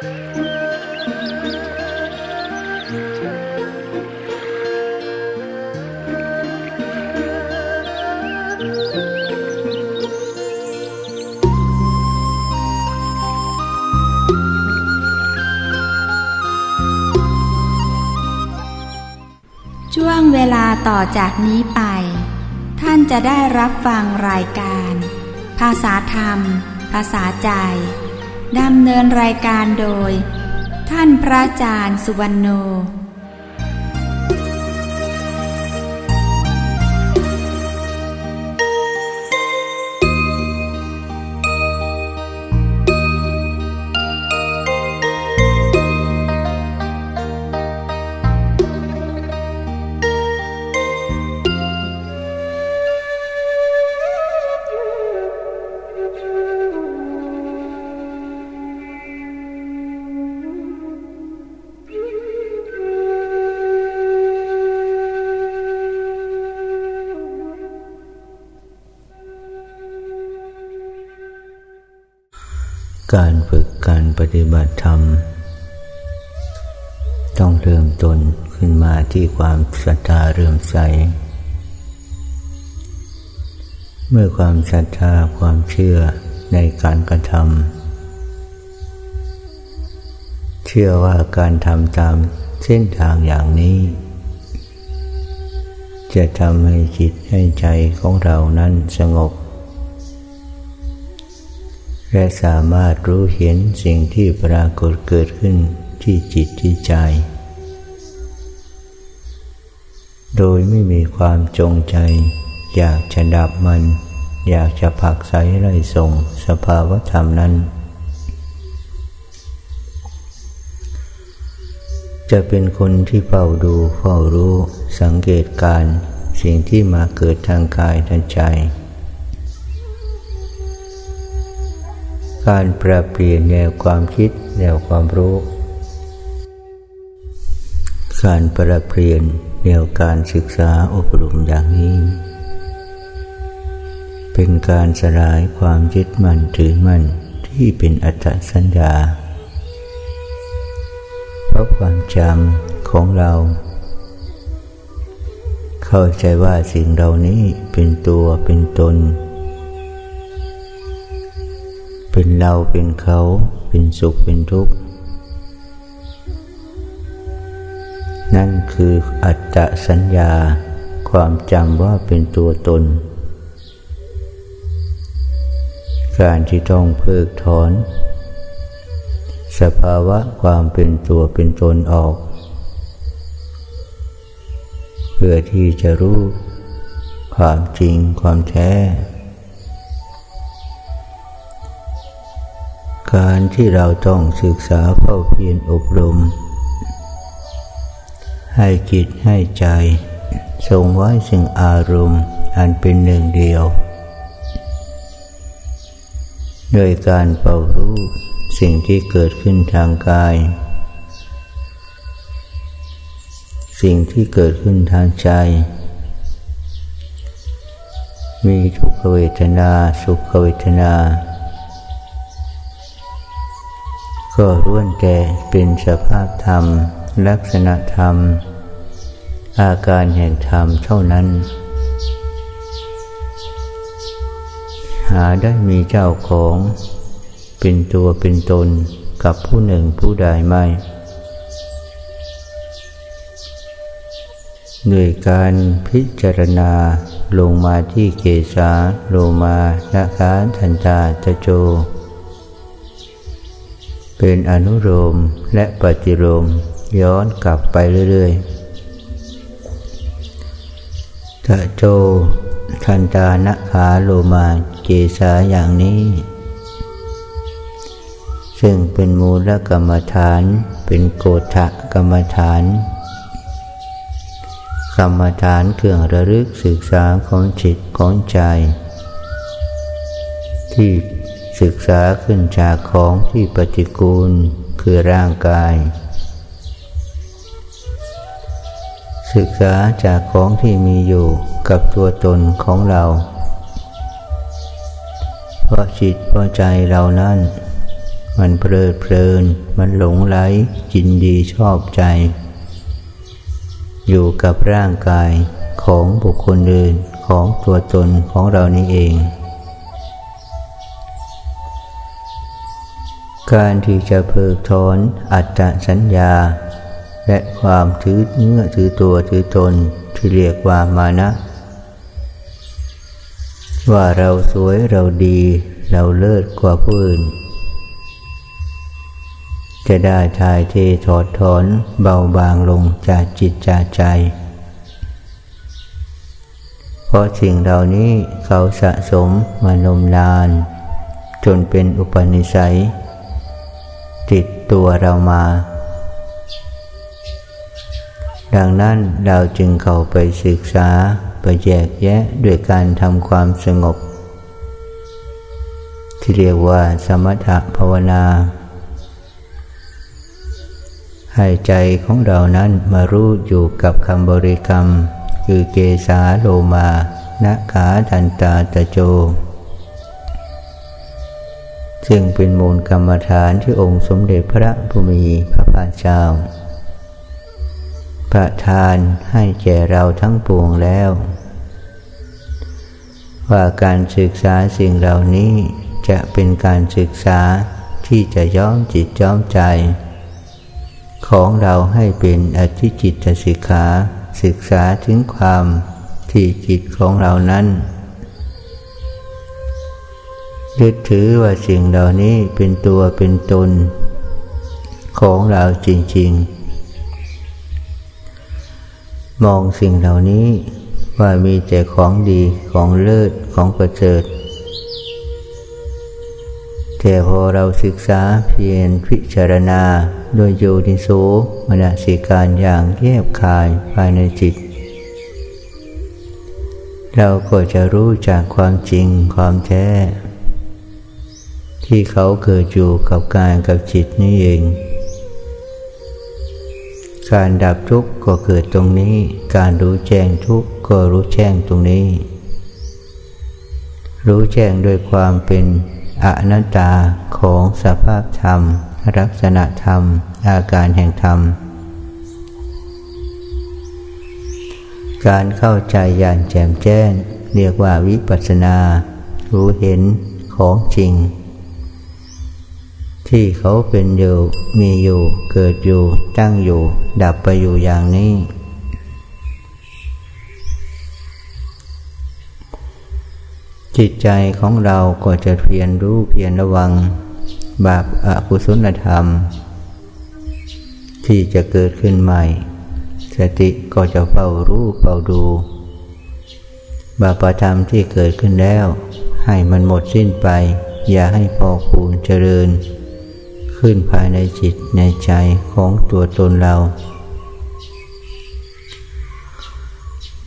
ช่วงเวลาต่อจากนี้ไป ท่านจะได้รับฟังรายการ ภาษาธรรม ภาษาใจ ดำเนินรายการโดย ท่านพระอาจารย์สุวรรณโน ที่ความศรัทธาเริ่มใส เมื่อความศรัทธาความเชื่อในการกระทำเชื่อว่าการทำตามเส้นทางอย่างนี้ จะทำให้จิตให้ใจของเรานั้นสงบ และสามารถรู้เห็นสิ่งที่ปรากฏเกิดขึ้นที่จิตที่ใจ โดยไม่มีความจงใจ อยากจะดับมัน อยากจะผักใสไล่ส่งสภาวธรรมนั้น จะเป็นคนที่เฝ้าดูเฝ้ารู้สังเกตการสิ่งที่มาเกิดทางกายทางใจ การปรับเปลี่ยนแนวความคิดแนวความรู้ การปรับเปลี่ยน แนวการศึกษาอบรมอย่างนี้ เป็นการสลายความยึดมั่นถือมั่นที่เป็นอัตสัญญา เพราะความจำของเรา เข้าใจว่าสิ่งเหล่านี้เป็นตัวเป็นตน เป็นเราเป็นเขา เป็นสุขเป็นทุกข์ นั่นคืออัตตสัญญา ความจำว่าเป็นตัวตน การที่ต้องเพิกถอน สภาวะความเป็นตัวเป็นตนออก เพื่อที่จะรู้ ความจริงความแท้ การที่เราต้องศึกษาเฝ้าเพียรอบรม ให้จิตให้ใจ ทรงไว้ซึ่งอารมณ์อันเป็นหนึ่งเดียว โดยการเป่ารู้สิ่งที่เกิดขึ้นทางกาย สิ่งที่เกิดขึ้นทางใจ มีทุกขเวทนาสุขเวทนา ก็ล้วนแต่เป็นสภาพธรรมลักษณะธรรม อาการแห่งธรรมเท่านั้น หาได้มีเจ้าของเป็นตัวเป็นตนกับผู้หนึ่งผู้ใดไม่ด้วยการพิจารณาลงมาที่เกษาโลมานาคาทันตาตะโจ เป็นอนุโลมและปฏิโลมย้อนกลับไปเรื่อย ๆ ถ้าโจทันตานะขาโลมาเกสาอย่างนี้ ซึ่งเป็นมูลกรรมฐาน เป็นโกฏะกรรมฐาน กรรมฐานเครื่องระลึกศึกษาของจิตของใจ ที่ศึกษาขึ้นจากของที่ปฏิกูลคือร่างกาย ศึกษาจากของที่มีอยู่กับตัวตนของเรา เพราะจิตเพราะใจเรานั้น มันเพลิดเพลิน มันหลงไหลจินดีชอบใจ อยู่กับร่างกายของบุคคลอื่นของตัวตนของเรานี่เอง การที่จะเพิกถอนอัตตสัญญา และความถือเนื้อถือตัวถือตนที่เรียกว่ามานะ ว่าเราสวยเราดี เราเลิศกว่าผู้อื่น จะได้ทายเทถอดถอนเบาบางลงจากจิตจากใจ เพราะสิ่งเหล่านี้เขาสะสมมานมนาน จนเป็นอุปนิสัย ติดตัวเรามา ดังนั้นเราจึงเข้าไปศึกษาไปแยกแยะด้วยการทำความสงบ ที่เรียกว่าสมถภาวนา ให้ใจของเรานั้นมารู้อยู่กับคำบริกรรม คือเกสาโลมานะขาทันตาตะโจ ซึ่งเป็นมูลกรรมฐานที่องค์สมเด็จพระพุมีพระพาเจ้า ประทานให้แก่เราทั้งปวงแล้ว ว่าการศึกษาสิ่งเหล่านี้จะเป็นการศึกษาที่จะย้อมจิตย้อมใจ ของเราให้เป็นอธิจิตสิกขาศึกษาถึงความที่จิตของเรานั้นยึดถือว่าสิ่งเหล่านี้เป็นตัวเป็นตน ของเราจริง ๆ มองสิ่งเหล่านี้ว่ามีแต่ของดีของเลิศของประเสริฐแต่พอเราศึกษาเพียรพิจารณาโดยโยนิโสมนสิการอย่างแยบคายภายในจิต เราก็จะรู้จากความจริงความแท้ ที่เขาเกิดอยู่กับกายกับจิตนี่เอง การดับทุกข์ก็เกิดตรงนี้ การรู้แจ้งทุกข์ก็รู้แจ้งตรงนี้ รู้แจ้งด้วยความเป็นอนัตตาของสภาพธรรม ลักษณะธรรม อาการแห่งธรรม การเข้าใจอย่างแจ่มแจ้ง เรียกว่าวิปัสนา รู้เห็นของจริง ที่เขาเป็นอยู่มีอยู่เกิดอยู่ตั้งอยู่ ดับไปอยู่อย่างนี้ จิตใจของเราก็จะเพียรรู้เพียรระวัง บาปอกุศลธรรม ที่จะเกิดขึ้นใหม่ สติก็จะเฝ้ารู้เฝ้าดู บาปธรรมที่เกิดขึ้นแล้ว ให้มันหมดสิ้นไป อย่าให้พอคูณเจริญ ขึ้นภายในจิตในใจของตัวตนเรา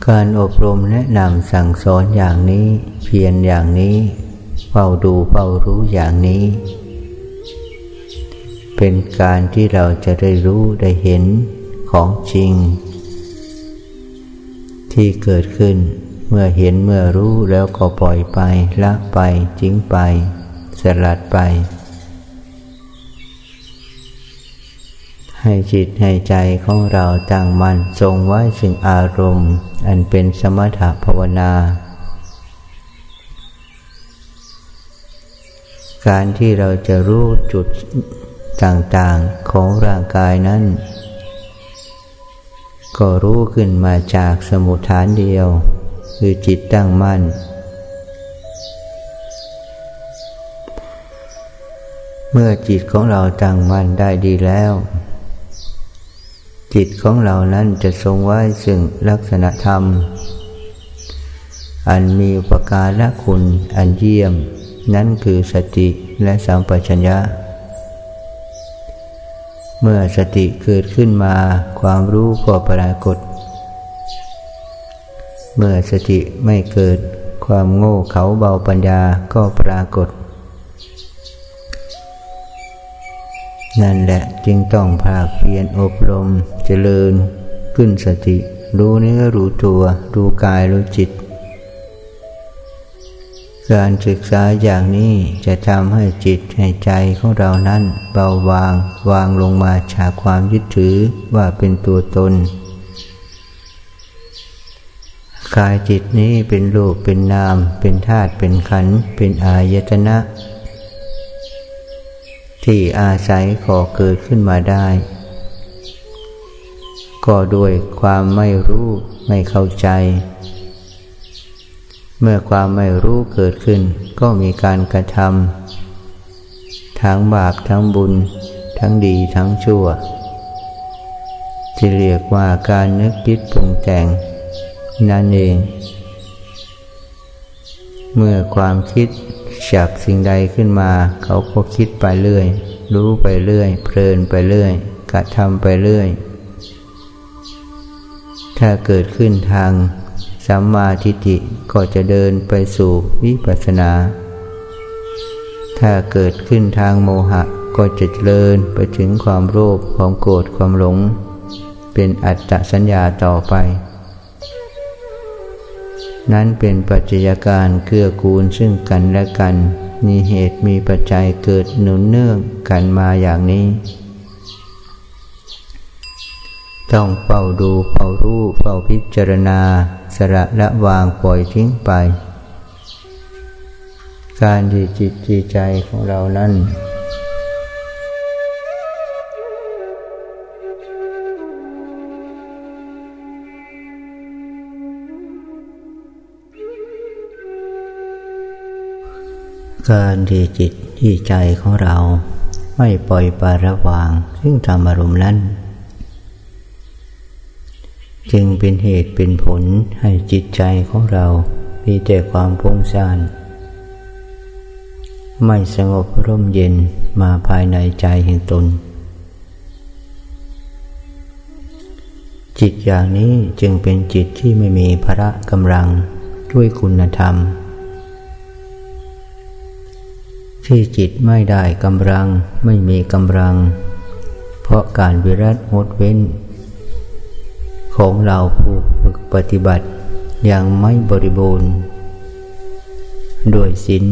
การอบรมแนะนำสั่งสอนอย่างนี้เพียรอย่างนี้เฝ้าดูเฝ้ารู้อย่างนี้ เป็นการที่เราจะได้รู้ได้เห็นของจริง ที่เกิดขึ้นเมื่อเห็นเมื่อรู้แล้วก็ปล่อยไปละไป จิ้งไป สลัดไป ให้จิตให้ใจของเราตั้งมั่นทรงไว้สิ่งอารมณ์ อันเป็นสมถะภาวนา การที่เราจะรู้จุดต่างๆของร่างกายนั้น ก็รู้ขึ้นมาจากสมุทฐานเดียว คือจิตตั้งมั่นเมื่อจิตของเราตั้งมั่นได้ดีแล้ว จิตของเรานั้นจะทรงไว้ซึ่งลักษณะธรรม อันมีอุปการะคุณอันเยี่ยม นั่นคือสติและสัมปชัญญะ เมื่อสติเกิดขึ้นมาความรู้ก็ปรากฏ เมื่อสติไม่เกิดความโง่เขาเบาปัญญาก็ปรากฏ นั่นแหละจึงต้องภาคเพียนอบรมเจริญ ขึ้นสติ รู้เนื้อรู้ตัว รู้กายรู้จิต การศึกษาอย่างนี้จะทำให้จิตให้ใจของเรานั้นเบาบาง วางลงมาจากความยึดถือว่าเป็นตัวตนกายจิตนี้เป็นรูปเป็นนาม เป็นธาตุเป็นขันธ์เป็นอายตนะ ที่อาศัยก่อเกิดขึ้นมาได้ ก็ด้วยความไม่รู้ไม่เข้าใจ เมื่อความไม่รู้เกิดขึ้น ก็มีการกระทำทั้งบาปทั้งบุญ ทั้งดีทั้งชั่ว ที่เรียกว่าการนึกคิดปรุงแต่งนั่นเอง เมื่อความคิด ฉับสิ่งใดขึ้นมา เขาก็คิดไปเรื่อย รู้ไปเรื่อย เพลินไปเรื่อย กระทำไปเรื่อย ถ้าเกิดขึ้นทางสัมมาทิฏฐิก็จะเดินไปสู่วิปัสสนา ถ้าเกิดขึ้นทางโมหะก็จะเจริญไปถึงความโลภความโกรธความหลง เป็นอัตตสัญญาต่อไป นั้นเป็นปัจจัยการเกื้อกูลซึ่งกันและกัน มีเหตุมีปัจจัยเกิดหนุนเนื่องกันมาอย่างนี้ ต้องเฝ้าดูเฝ้ารู้เฝ้าพิจารณา สระละวางปล่อยทิ้งไป การดีจิตดีใจของเรานั้น การที่จิตที่ใจของเราไม่ปล่อยปาระวาง ซึ่งทำอารมณ์นั้น จึงเป็นเหตุเป็นผลให้จิตใจของเรามีแต่ความพุ่งซ่านไม่สงบร่มเย็นมาภายในใจแห่งตน จิตอย่างนี้จึงเป็นจิตที่ไม่มีพระกำลังด้วยคุณธรรม ที่จิตไม่ได้กำลังไม่มีกำลัง เพราะการวิรัตงดเว้น ของเราผู้ฝึกปฏิบัติยังไม่บริบูรณ์ โดยศีล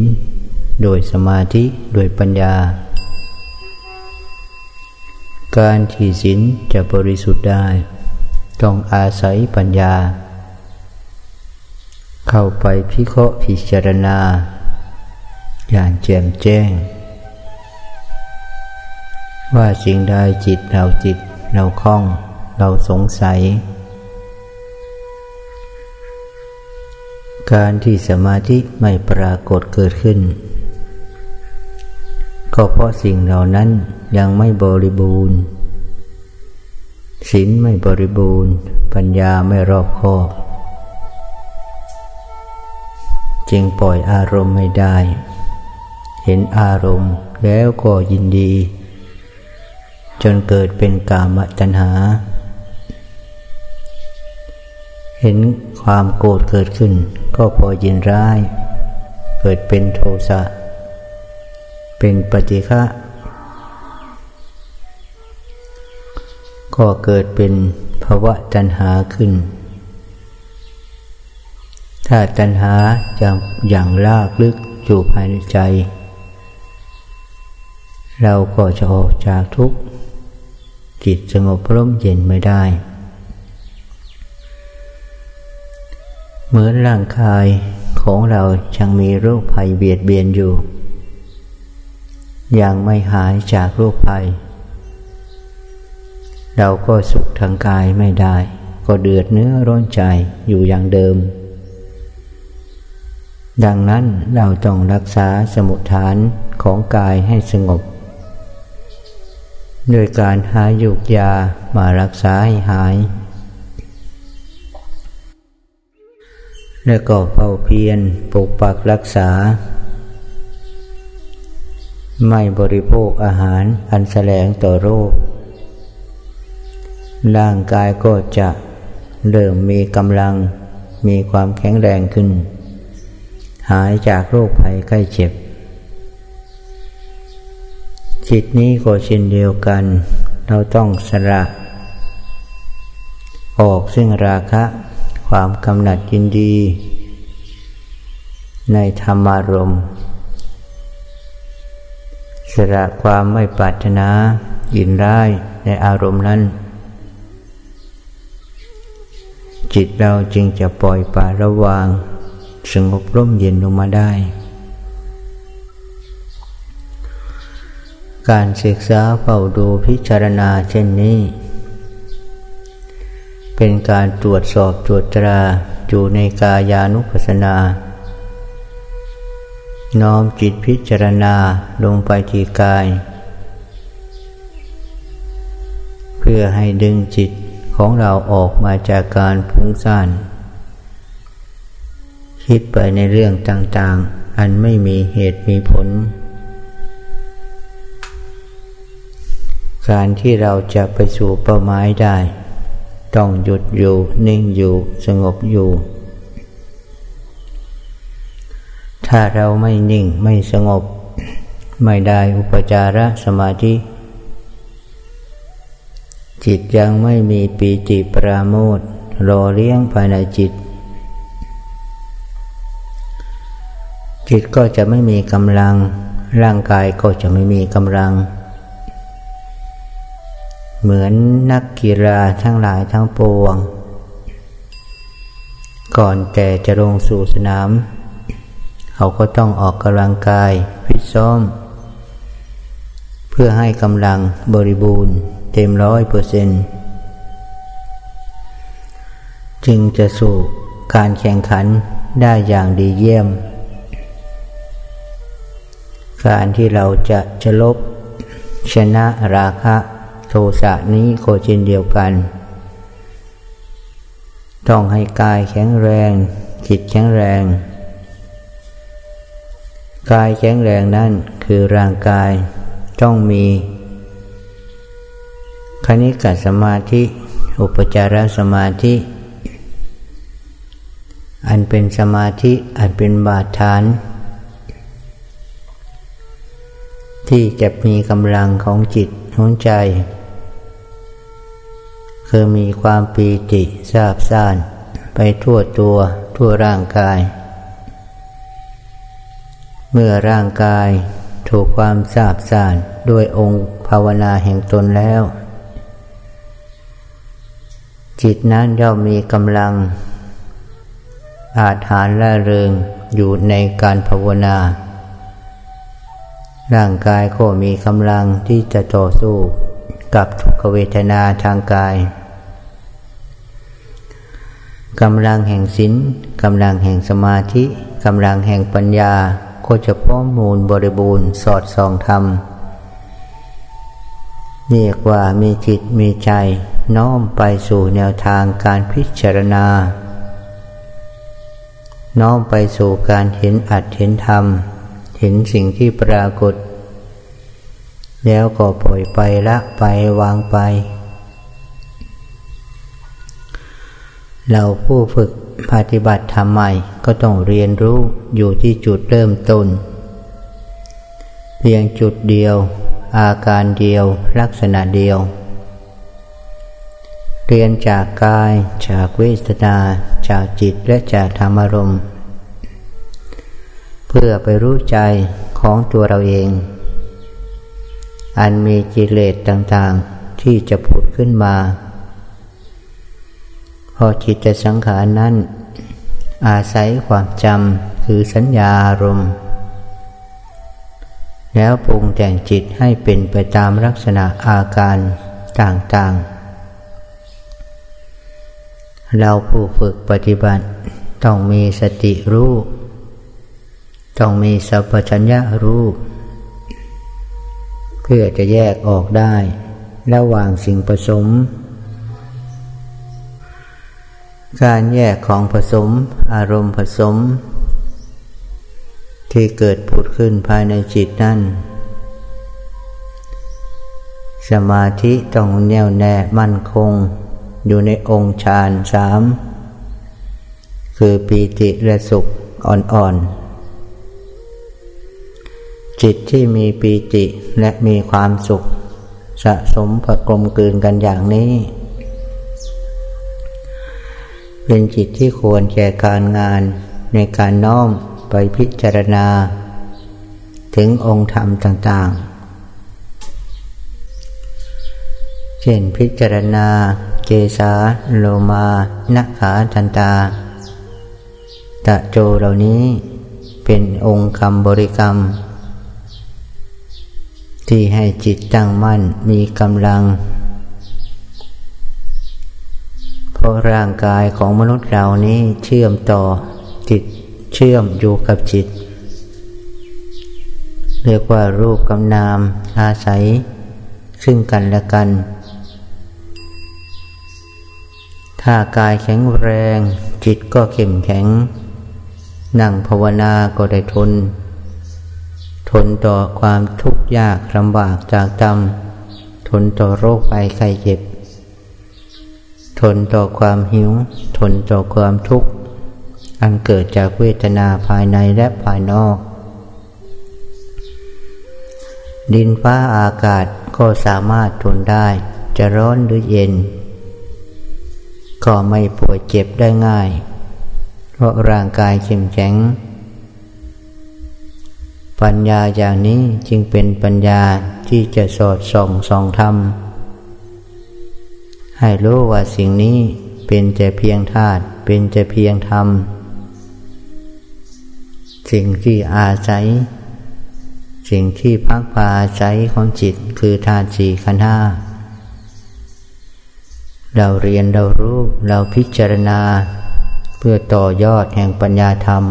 โดยสมาธิโดยปัญญา การที่ศีลจะบริสุทธิ์ได้ ต้องอาศัยปัญญา เข้าไปพิเคราะห์พิจารณา อย่างแจ่มแจ้ง ว่าสิ่งใดจิตเราจิตเราคล้อง เราสงสัย การที่สมาธิไม่ปรากฏเกิดขึ้น ก็เพราะสิ่งเหล่านั้นยังไม่บริบูรณ์ศีลไม่บริบูรณ์ ปัญญาไม่รอบคอบจึงปล่อยอารมณ์ไม่ได้ เห็นอารมณ์แล้วก็ยินดี จนเกิดเป็นกามตัณหา เห็นความโกรธเกิดขึ้น ก็พอยินร้าย เกิดเป็นโทสะ เป็นปฏิฆะก็เกิดเป็นภาวะตัณหาขึ้น ถ้าตัณหาจะอย่างลากลึกอยู่ภายในใจ เราก็จะออกจากทุกข์จิตสงบร่มเย็นไม่ได้ เหมือนร่างกายของเรายังมีโรคภัยเบียดเบียนอยู่ ยังไม่หายจากโรคภัย เราก็สุขทางกายไม่ได้ ก็เดือดเนื้อร้อนใจอยู่อย่างเดิม ดังนั้นเราต้องรักษาสมุทฐานของกายให้สงบ โดยการหาหยุกยามารักษาให้หาย และก็เฝ้าเพียรปกปักรักษา ไม่บริโภคอาหารอันแสลงต่อโรค ร่างกายก็จะเริ่มมีกำลังมีความแข็งแรงขึ้น หายจากโรคภัยใกล้เจ็บ จิตนี้ก็เช่นเดียวกัน เราต้องสละ ออกซึ่งราคะ ความกำหนัดยินดี ในธรรมารมสละความไม่ปรารถนายินร้ายในอารมณ์นั้น จิตเราจึงจะปล่อยปาระวาง สงบร่มเย็นลงมาได้ การศึกษาเฝ้าดูพิจารณาเช่นนี้ เป็นการตรวจสอบตรวจตราอยู่ในกายานุปัสสนา น้อมจิตพิจารณาลงไปที่กาย เพื่อให้ดึงจิตของเราออกมาจากการพุ่งซ่านคิดไปในเรื่องต่างๆ อันไม่มีเหตุมีผล การที่เราจะไปสู่เป้าหมายได้ ต้องหยุดอยู่นิ่งอยู่สงบอยู่ ถ้าเราไม่นิ่งไม่สงบ ไม่ได้อุปจารสมาธิ จิตยังไม่มีปีติปราโมทรอเลี้ยงภายในจิต จิตก็จะไม่มีกำลัง ร่างกายก็จะไม่มีกำลัง เหมือนนักกีฬาทั้งหลายทั้งปวง ก่อนแต่จะลงสู่สนาม เขาก็ต้องออกกำลังกายฟิตซ้อม เพื่อให้กำลังบริบูรณ์เต็มร้อยเปอร์เซนต์จึงจะสู่การแข่งขันได้อย่างดีเยี่ยม การที่เราจะจะลบชนะราคะ โทสะนี้โคเช่นเดียวกัน ต้องให้กายแข็งแรง จิตแข็งแรง กายแข็งแรงนั่นคือร่างกายต้องมีคณิกสมาธิ อุปจารสมาธิ อันเป็นสมาธิอันเป็นบาดฐาน ที่จะมีกำลังของจิตของใจ คือมีความปีติทราบซ่าน ไปทั่วตัวทั่วร่างกาย เมื่อร่างกายถูกความทราบซ่านด้วยองค์ภาวนาแห่งตนแล้ว จิตนั้นย่อมมีกำลัง อาถานละเริงอยู่ในการภาวนา ร่างกายก็มีกำลังที่จะต่อสู้กับทุกขเวทนาทางกาย กำลังแห่งศีลกำลังแห่งสมาธิกำลังแห่งปัญญาโคจะพ้อมมูลบริบูรณ์สอดส่องธรรมเรียกว่ามีจิตมีใจน้อมไปสู่แนวทางการพิจารณา น้อมไปสู่การเห็นอัดเห็นธรรม เห็นสิ่งที่ปรากฏ แล้วก็ปล่อยไปละไปวางไป เราผู้ฝึกปฏิบัติทำใหม่ก็ต้องเรียนรู้อยู่ที่จุดเริ่มต้น เพียงจุดเดียว อาการเดียวลักษณะเดียว เรียนจากกายจากเวทนาจากจิตและจากธรรมารมณ์ เพื่อไปรู้ใจของตัวเราเอง อันมีกิเลสต่างๆที่จะผุดขึ้นมา พอจิตจะสังขารนั้น อาศัยความจำคือสัญญาอารมณ์ แล้วปรุงแต่งจิตให้เป็นไปตามลักษณะอาการต่างๆ เราผู้ฝึกปฏิบัติต้องมีสติรู้ ต้องมีสัพพัญญะรู้ เพื่อจะแยกออกได้ ระหว่างสิ่งผสม การแยกของผสม อารมณ์ผสม ที่เกิดผุดขึ้นภายในจิตนั่น สมาธิต้องแน่วแน่มั่นคง อยู่ในองค์ฌานสาม คือปีติและสุขอ่อนๆ จิตที่มีปีติและมีความสุข สะสมประกลมกลืนกันอย่างนี้ เป็นจิตที่ควรแก่การงานในการน้อมไปพิจารณา ถึงองค์ธรรมต่าง ๆ เช่นพิจารณา เกสาโลมานักขาทันตา ตะโจเหล่านี้เป็นองค์คำบริกรรม ที่ให้จิตตั้งมั่นมีกำลัง ราะร่างกายของมนุษย์เรานี้เชื่อมต่อจิตเชื่อมอยู่กับจิต เรียกว่ารูปกำนามอาศัย ซึ่งกันและกัน ถ้ากายแข็งแรง จิตก็เข้มแข็ง นั่งภาวนาก็ได้ทน ทนต่อความทุกข์ยากลำบากจากกรรมทนต่อโรคภัยไข้เจ็บ ทนต่อความหิว ทนต่อความทุกข์ อันเกิดจากเวทนาภายในและภายนอก ดินฟ้าอากาศก็สามารถทนได้ จะร้อนหรือเย็น ก็ไม่ปวยเจ็บได้ง่าย เพราะร่างกายเข้มแข็ง ปัญญาอย่างนี้จึงเป็นปัญญาที่จะสอดส่องส่องธรรม ให้รู้ว่าสิ่งนี้เป็นแต่เพียงธาตุเป็นแต่เพียงธรรม สิ่งที่อาศัย สิ่งที่พักพาอาศัยของจิตคือธาตุสี่ขันธ์ห้าเราเรียนเรารู้เราพิจารณา เพื่อต่อยอดแห่งปัญญาธรรม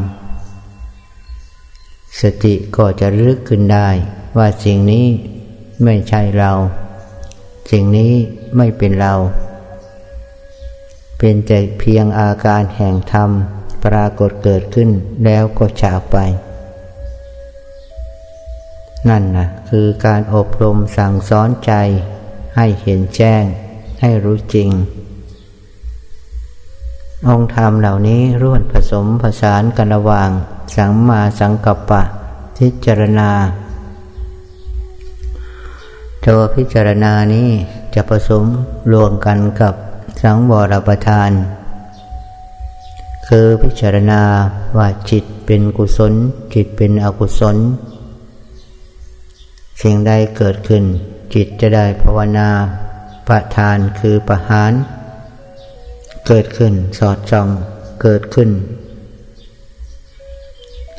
สติก็จะรึกขึ้นได้ว่าสิ่งนี้ไม่ใช่เรา สิ่งนี้ ไม่เป็นเรา เป็นแต่เพียงอาการแห่งธรรมปรากฏเกิดขึ้นแล้วก็จากไป นั่นนะคือการอบรมสั่งสอนใจ ให้เห็นแจ้ง ให้รู้จริง องค์ธรรมเหล่านี้ร่วนผสมผสานกันระหว่าง สังมาสังกัปปะพิจารณาตัวพิจารณานี้ จะผสมรวมกันกับสังวรประทาน คือพิจารณาว่าจิตเป็นกุศล จิตเป็นอกุศล สิ่งใดเกิดขึ้น จิตจะได้ภาวนาประทานคือประหาร เกิดขึ้นสอดส่องเกิดขึ้น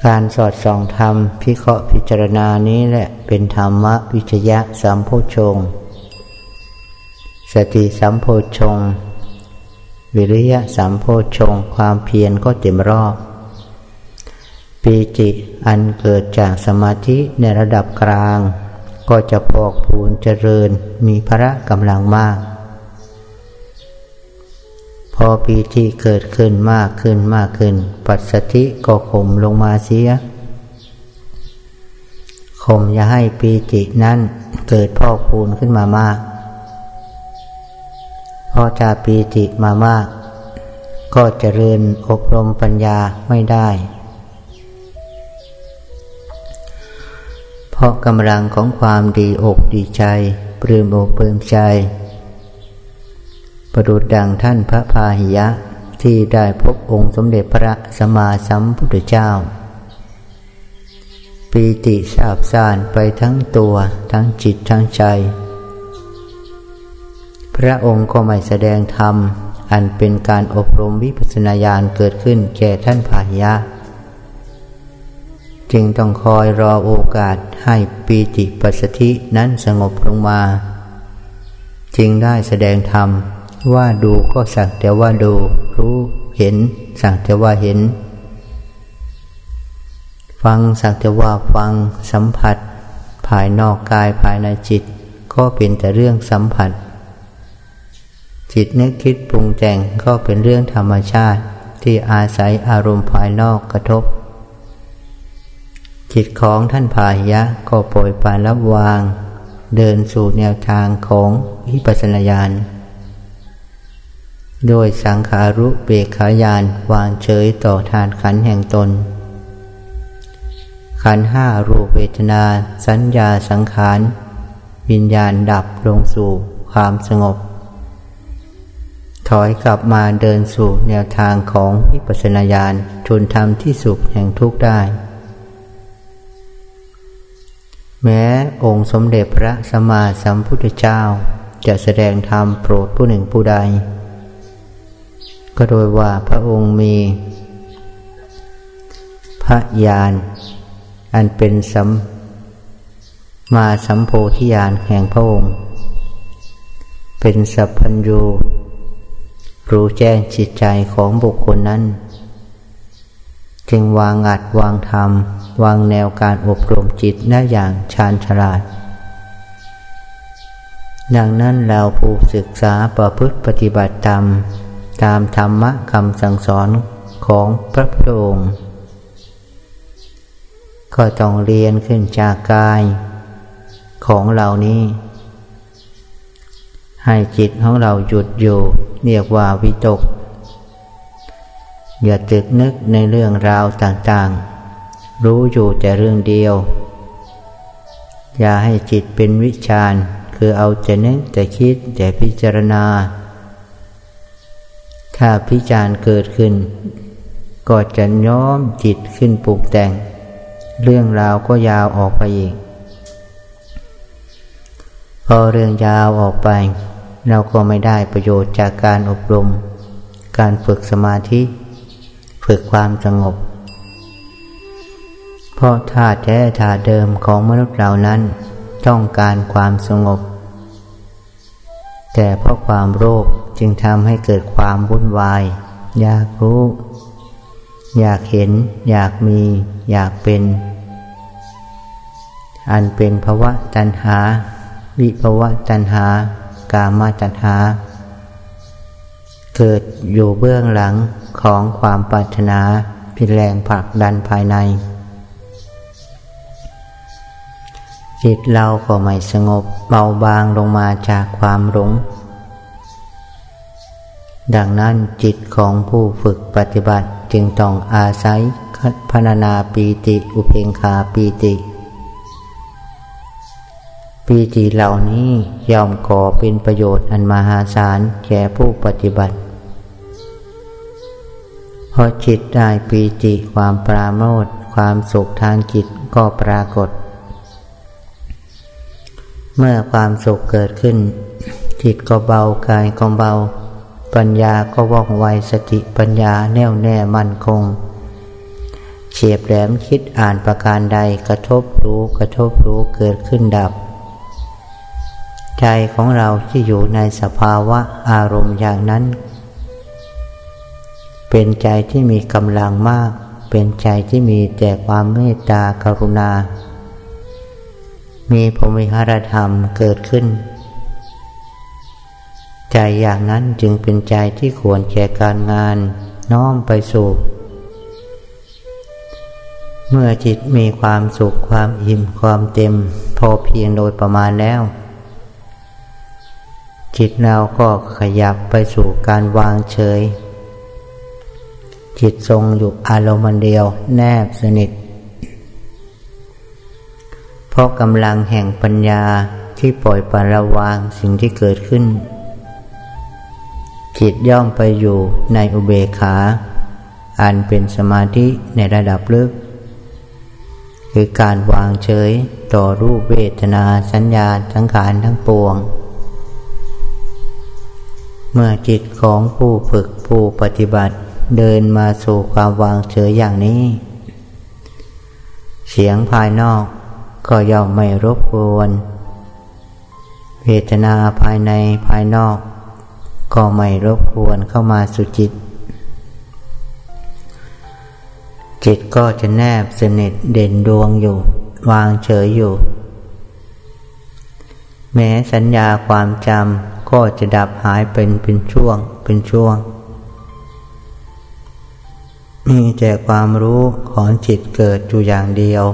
การสอดส่องธรรมพิเคราะห์พิจารณานี้แหละเป็นธรรมะวิจยะสัมโพชง สติสัมโพชง วิริยะสัมโพชง ความเพียรก็เต็มรอบ ปีจิอันเกิดจากสมาธิในระดับกลาง ก็จะพอกพูนเจริญมีพระกำลังมาก พอปีที่เกิดขึ้นมากขึ้นมากขึ้น ปัสสติก็ข่มลงมาเสียข่มอย่าให้ปีตินั้นเกิดพ่อพูนขึ้นมามาก พอจะปีติมามาก ก็เจริญอบรมปัญญาไม่ได้ เพราะกำลังของความดีอกดีใจปลื้มอกปลื้มใจ ประดุดดังท่านพระพาหิยะที่ได้พบองค์สมเด็จพระสัมมาสัมพุทธเจ้า ปีติสาบสานไปทั้งตัวทั้งจิตทั้งใจ พระองค์ก็ไม่แสดงธรรม อันเป็นการอบรมวิปัสสนาญาณเกิดขึ้นแก่ท่านพาหิยะ จึงต้องคอยรอโอกาสให้ปีติปัสสธินั้นสงบลงมา จึงได้แสดงธรรม ว่าดูก็สักแต่ว่าดู รู้เห็นสักแต่ว่าเห็น ฟังสักแต่ว่าฟังสัมผัส ภายนอกกายภายในจิต ก็เป็นแต่เรื่องสัมผัส จิตนึกคิดปรุงแต่งก็เป็นเรื่องธรรมชาติที่อาศัยอารมณ์ภายนอกกระทบ จิตของท่านพาหิยะก็ปล่อยปานรับวาง เดินสู่แนวทางของวิปัสสนาญาณโดยสังขารุเบขายานวางเฉยต่อทานขันแห่งตน ขันห้ารูปเวทนา สัญญาสังขาร วิญญาณดับลงสู่ความสงบ ถอยกลับมาเดินสู่แนวทางของวิปัสสนาญาณจนทำที่สุขแห่งทุกข์ได้ แม้องค์สมเด็จพระสัมมาสัมพุทธเจ้า จะแสดงธรรมโปรดผู้หนึ่งผู้ใด ก็โดยว่าพระองค์มี พระญาณอันเป็นสัมมาสัมโพธิญาณแห่งพระองค์ เป็นสัพพัญญู รู้แจ้งจิตใจของบุคคลนั้น จึงวางอัดวางธรรม วางแนวการอบรมจิตได้อย่างชาญฉลาด ดังนั้นเราผู้ศึกษาประพฤติปฏิบัติตามตามธรรมะคำสั่งสอนของพระพุทธองค์ก็ต้องเรียนขึ้นจากกายของเหล่านี้ ให้จิตของเราหยุดอยู่ เรียกว่าวิตก อย่าตึกนึกในเรื่องราวต่างๆ รู้อยู่แต่เรื่องเดียว อย่าให้จิตเป็นวิชาญคือเอาแต่นึกแต่คิดแต่พิจารณา ถ้าพิจารเกิดขึ้น ก็จะย้อมจิตขึ้นปลูกแต่ง เรื่องราวก็ยาวออกไปอีกพอเรื่องยาวออกไป เราก็ไม่ได้ประโยชน์จากการอบรม การฝึกสมาธิ ฝึกความสงบ เพราะธาตุแท้ธาตุเดิมของมนุษย์เรานั้นต้องการความสงบ แต่เพราะความโรคจึงทำให้เกิดความวุ่นวาย อยากรู้ อยากเห็น อยากมี อยากเป็น อันเป็นภาวะตัณหา วิภาวะตัณหา กามาตัณหาเกิดอยู่เบื้องหลังของความปรารถนาเป็นแรงผลักดันภายใน จิตเราก็ไม่สงบเบาบางลงมาจากความหลง ดังนั้นจิตของผู้ฝึกปฏิบัติจึงต้องอาศัยพัฒนาปีติอุเพงคาปีติ ปีติเหล่านี้ย่อมก่อเป็นประโยชน์อันมหาศาลแก่ผู้ปฏิบัติเพราะจิตได้ปีติความปราโมทความสุขทางจิตก็ปรากฏ เมื่อความสุขเกิดขึ้น จิตก็เบากายก็เบา ปัญญาก็ว่องไวสติปัญญาแน่วแน่มั่นคงเฉียบแหลมคิดอ่านประการใดกระทบรู้กระทบรู้เกิดขึ้นดับ ใจของเราที่อยู่ในสภาวะอารมณ์อย่างนั้น เป็นใจที่มีกำลังมาก เป็นใจที่มีแต่ความเมตตากรุณา มีพรมิหารธรรมเกิดขึ้น ใจอย่างนั้นจึงเป็นใจที่ควรแก่การงานน้อมไปสู่ เมื่อจิตมีความสุขความอิ่มความเต็ม พอเพียงโดยประมาณแล้ว จิตเราก็ขยับไปสู่การวางเฉย จิตทรงอยู่อารมณ์เดียวแนบสนิท เพราะกำลังแห่งปัญญาที่ปล่อยปละวางสิ่งที่เกิดขึ้น จิตย่อมไปอยู่ในอุเบกขา อันเป็นสมาธิในระดับลึก คือการวางเฉยต่อรูปเวทนาสัญญาทั้งขานทั้งปวง เมื่อจิตของผู้ฝึกผู้ปฏิบัติเดินมาสู่ความวางเฉยอย่างนี้ เสียงภายนอกก็ย่อมไม่รบกวนเวทนาภายในภายนอก ก็ไม่รบกวนเข้ามาสู่จิต จิตก็จะแนบสนิทเด่นดวงอยู่ วางเฉยอยู่ แม้สัญญาความจำ ก็จะดับหายเป็นเป็นช่วงเป็นช่วง มีแต่ความรู้ของจิตเกิดอยู่อย่างเดียว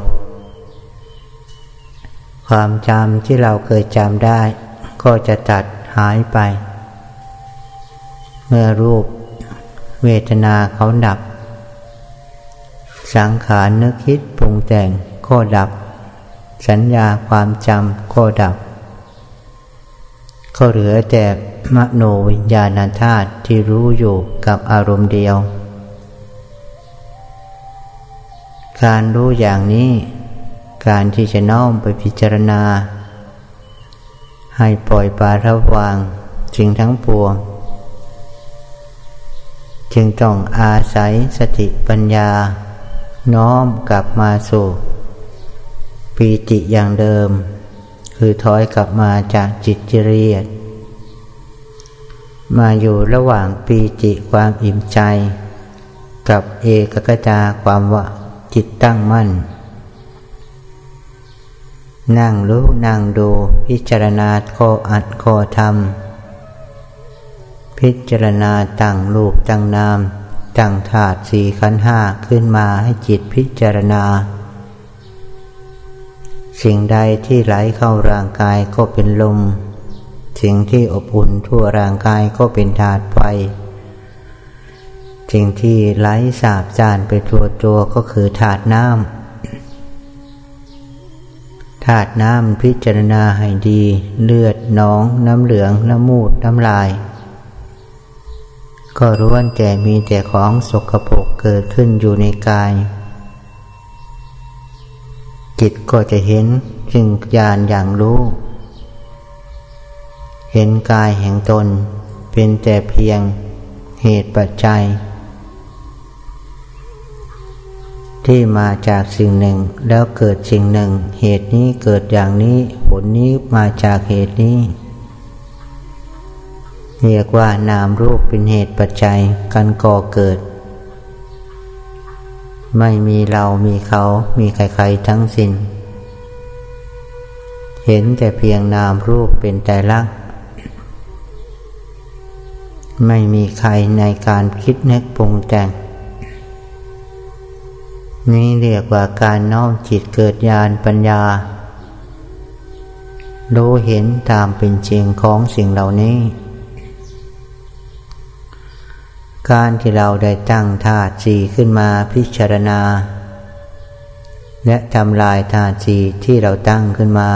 ความจำที่เราเคยจำได้ ก็จะตัดหายไป เมื่อรูปเวทนาเขาดับ สังขารนึกคิดปรุงแต่งก็ดับ สัญญาความจำก็ดับ ก็เหลือแต่มโนวิญญาณธาตุที่รู้อยู่กับอารมณ์เดียว การรู้อย่างนี้ การที่จะน้อมไปพิจารณา ให้ปล่อยปาระวางสิ่งทั้งปวง จึงต้องอาศัยสติปัญญา น้อมกลับมาสู่ปีติอย่างเดิม คือถอยกลับมาจากจิตจเรียดมาอยู่ระหว่างปีจิความอิ่มใจ กับเอกกตาความว่าจิตตั้งมั่น นั่งรู้นั่งดูพิจารณาข้ออัดข้อธรรม พิจารณาตั้งรูปตั้งนามตั้งถาดสี่ขันห้าขึ้นมาให้จิตพิจารณา สิ่งใดที่ไหลเข้าร่างกายก็เป็นลม สิ่งที่อบอุ่นทั่วร่างกายก็เป็นธาตุไฟ สิ่งที่ไหลสาบจานไปทั่วตัวก็คือธาตุน้ำ ธาตุน้ำพิจารณาให้ดี เลือดน้อง น้ำเหลือง น้ำมูด น้ำลาย ก็ร้วนแต่มีแต่ของสกปรกเกิดขึ้นอยู่ในกาย จิตก็จะเห็นจึงญาณอย่างรู้ เห็นกายแห่งตนเป็นแต่เพียงเหตุปัจจัย ที่มาจากสิ่งหนึ่งแล้วเกิดสิ่งหนึ่ง เหตุนี้เกิดอย่างนี้ผลนี้มาจากเหตุนี้ เรียกว่านามรูปเป็นเหตุปัจจัยกันก่อเกิด ไม่มีเรามีเขามีใครๆทั้งสิ้น เห็นแต่เพียงนามรูปเป็นแต่ลัก ไม่มีใครในการคิดนึกปรุงแต่ง นี่เรียกว่าการน้อมจิตเกิดญาณปัญญา รู้เห็นตามเป็นจริงของสิ่งเหล่านี้ การที่เราได้ตั้งธาตุสีขึ้นมาพิจารณา และทำลายธาตุสีที่เราตั้งขึ้นมา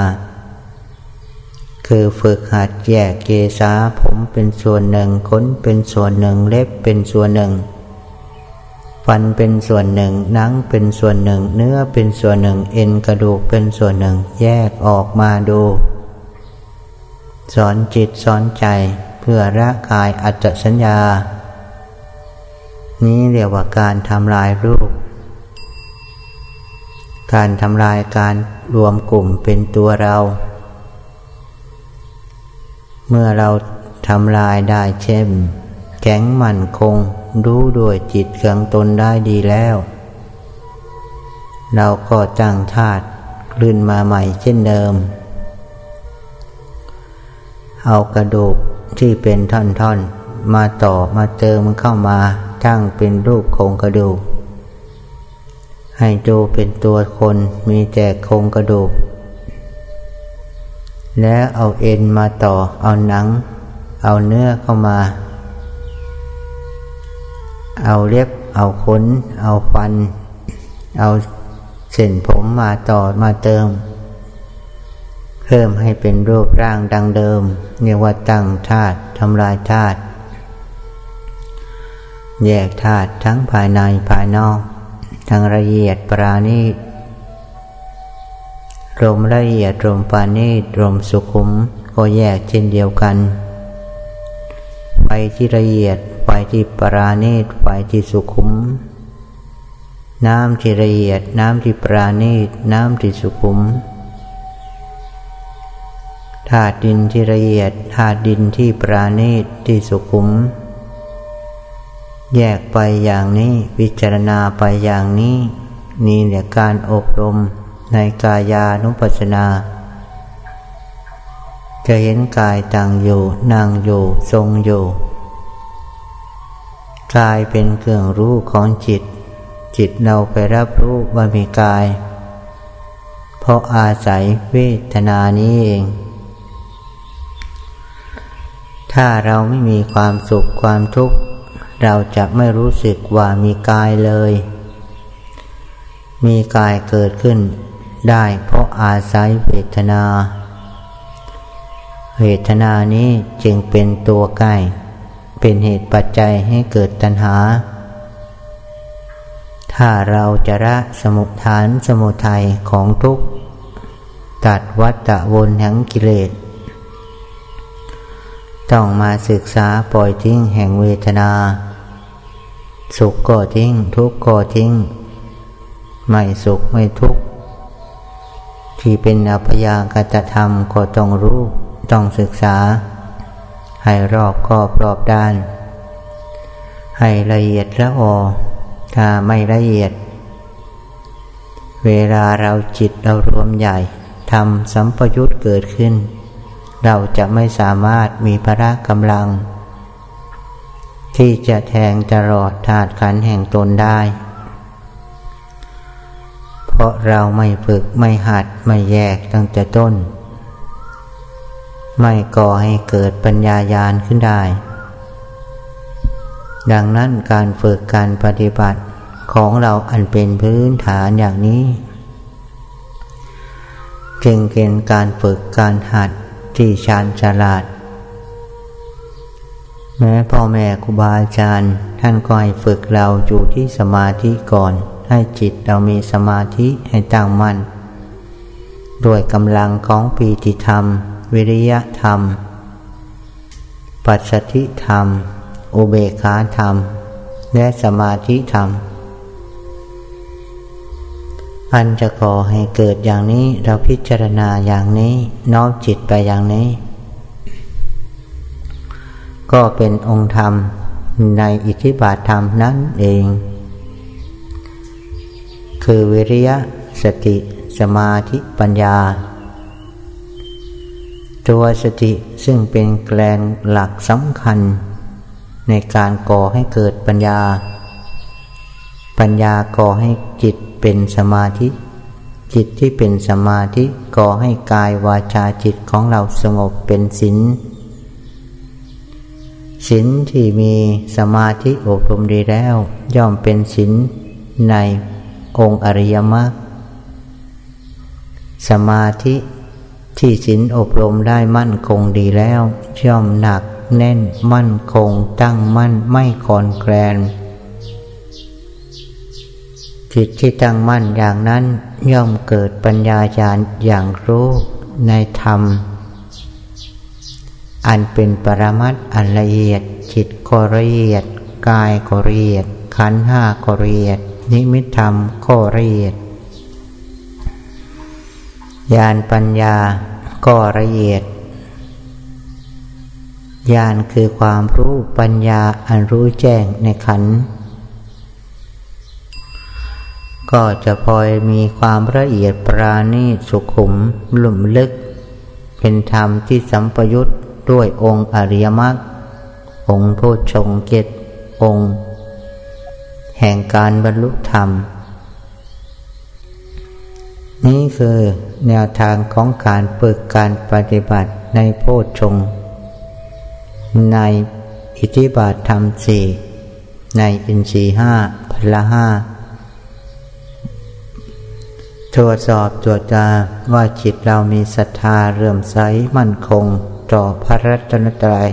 คือฝึกหัดแยกเกษาผมเป็นส่วนหนึ่งขนเป็นส่วนหนึ่งเล็บเป็นส่วนหนึ่ง ฟันเป็นส่วนหนึ่งหนังเป็นส่วนหนึ่ง เนื้อเป็นส่วนหนึ่ง เอ็นกระดูกเป็นส่วนหนึ่ง แยกออกมาดู สอนจิตสอนใจเพื่อละกายอัจสัญญา นี้เรียกว่าการทำลายรูป การทำลายการรวมกลุ่มเป็นตัวเรา เมื่อเราทำลายได้เช่นแข็งมั่นคงรู้ด้วยจิตเครื่องตนได้ดีแล้ว เราก็ตั้งธาตุลื่นมาใหม่เช่นเดิม เอากระดูกที่เป็นท่อนๆ มาต่อมาเติมเข้ามา ทั้งเป็นรูปโครงกระดูก ให้ดูเป็นตัวคนมีแต่โครงกระดูก แล้วเอาเอ็นมาต่อเอาหนัง เอาเนื้อเข้ามา เอาเล็บเอาขนเอาฟัน เอาเส้นผมมาต่อมาเติม เพิ่มให้เป็นรูปร่างดังเดิมเรียกว่าตั้งธาตุทำลายธาตุ แยกธาตุทั้งภายในภายนอก ทั้งละเอียดปราณีตลมละเอียดลมปานีตลมสุขุมก็แยกเช่นเดียวกันไปที่ละเอียดไปที่ปราณีตไปที่สุขุม น้ำที่ละเอียดน้ำที่ปราณีตน้ำที่สุขุมธาตุดินที่ละเอียดธาตุดินที่ปราณีตที่สุขุม แยกไปอย่างนี้พิจารณาไปอย่างนี้ นี่แหละการอบรมในกายานุปัสสนา จะเห็นกายตั้งอยู่นั่งอยู่ทรงอยู่กายเป็นเครื่องรู้ของจิต จิตเราไปรับรู้ว่ามีกาย เพราะอาศัยเวทนานี้เอง ถ้าเราไม่มีความสุขความทุกข์ เราจะไม่รู้สึกว่ามีกายเลย มีกายเกิดขึ้นได้เพราะอาศัยเวทนา เวทนานี้จึงเป็นตัวใกล้เป็นเหตุปัจจัยให้เกิดตัณหา ถ้าเราจะละสมุทฐานสมุทัยของทุกข์ตัดวัฏฏะวนแห่งกิเลส ต้องมาศึกษาปล่อยทิ้งแห่งเวทนา สุขก็ทิ้ง ทุกข์ก็ทิ้ง ไม่สุขไม่ทุกข์ที่เป็นอภยากตธรรมก็ต้องรู้ต้องศึกษา ให้รอบคอบรอบด้าน ให้ละเอียดละออถ้าไม่ละเอียด เวลาเราจิตเรารวมใหญ่ทำสัมปยุตเกิดขึ้น เราจะไม่สามารถมีพละกำลัง ที่จะแทงตลอดถาดขันแห่งตนได้ เพราะเราไม่ฝึกไม่หัดไม่แยกตั้งแต่ต้น ไม่ก่อให้เกิดปัญญายาณขึ้นได้ ดังนั้นการฝึกการปฏิบัติของเราอันเป็นพื้นฐานอย่างนี้จึงเป็นการฝึกการหัดที่ชาญฉลาด แม้พ่อแม่ครูบาอาจารย์ ท่านก็ให้ฝึกเราอยู่ที่สมาธิก่อน ให้จิตเรามีสมาธิให้ตั้งมั่นด้วยกำลังของปีติธรรม วิริยะธรรม ปัจสติธรรม อุเบกขาธรรม และสมาธิธรรม อันจะก่อให้เกิดอย่างนี้เราพิจารณาอย่างนี้น้อมจิตไปอย่างนี้ ก็เป็นองค์ธรรมในอิทธิบาทธรรมนั้นเอง คือวิริยะสติสมาธิปัญญา ตัวสติซึ่งเป็นแกนหลักสำคัญ ในการก่อให้เกิดปัญญา ปัญญาก่อให้จิตเป็นสมาธิ จิตที่เป็นสมาธิก่อให้กายวาจาจิตของเราสงบเป็นศีล ศีลที่มีสมาธิอบรมดีแล้ว ย่อมเป็นศีลในองค์อริยมรรคสมาธิที่ศีลอบรมได้มั่นคงดีแล้ว ย่อมหนักแน่นมั่นคงตั้งมั่นไม่คอนแคลนจิตที่ตั้งมั่นอย่างนั้นย่อมเกิดปัญญาญาณอย่างรู้ในธรรม อันเป็นปรมัตอันละเอียดจิตก็ละเอียด กายก็ละเอียด ขันห้าก็ละเอียด นิมิตธรรมก็ละเอียดญาณปัญญาก็ละเอียดญาณคือความรู้ปัญญาอันรู้แจ้งในขัน ก็จะพลอยมีความละเอียดปราณีสุขุมลุ่มลึก เป็นธรรมที่สัมปยุต ด้วยองค์อริยมรรคองค์โพชงเกตองค์ แห่งการบรรลุธรรม นี้คือแนวทางของการฝึกการปฏิบัติในโพชฌงในอิทธิบาทธรรมสี่ในอินทรีห้าพละห้าตรวจสอบตรวจจาว่าจิตเรามีศรัทธาเรื่มใสมั่นคง ต่อพระรัตนตรัย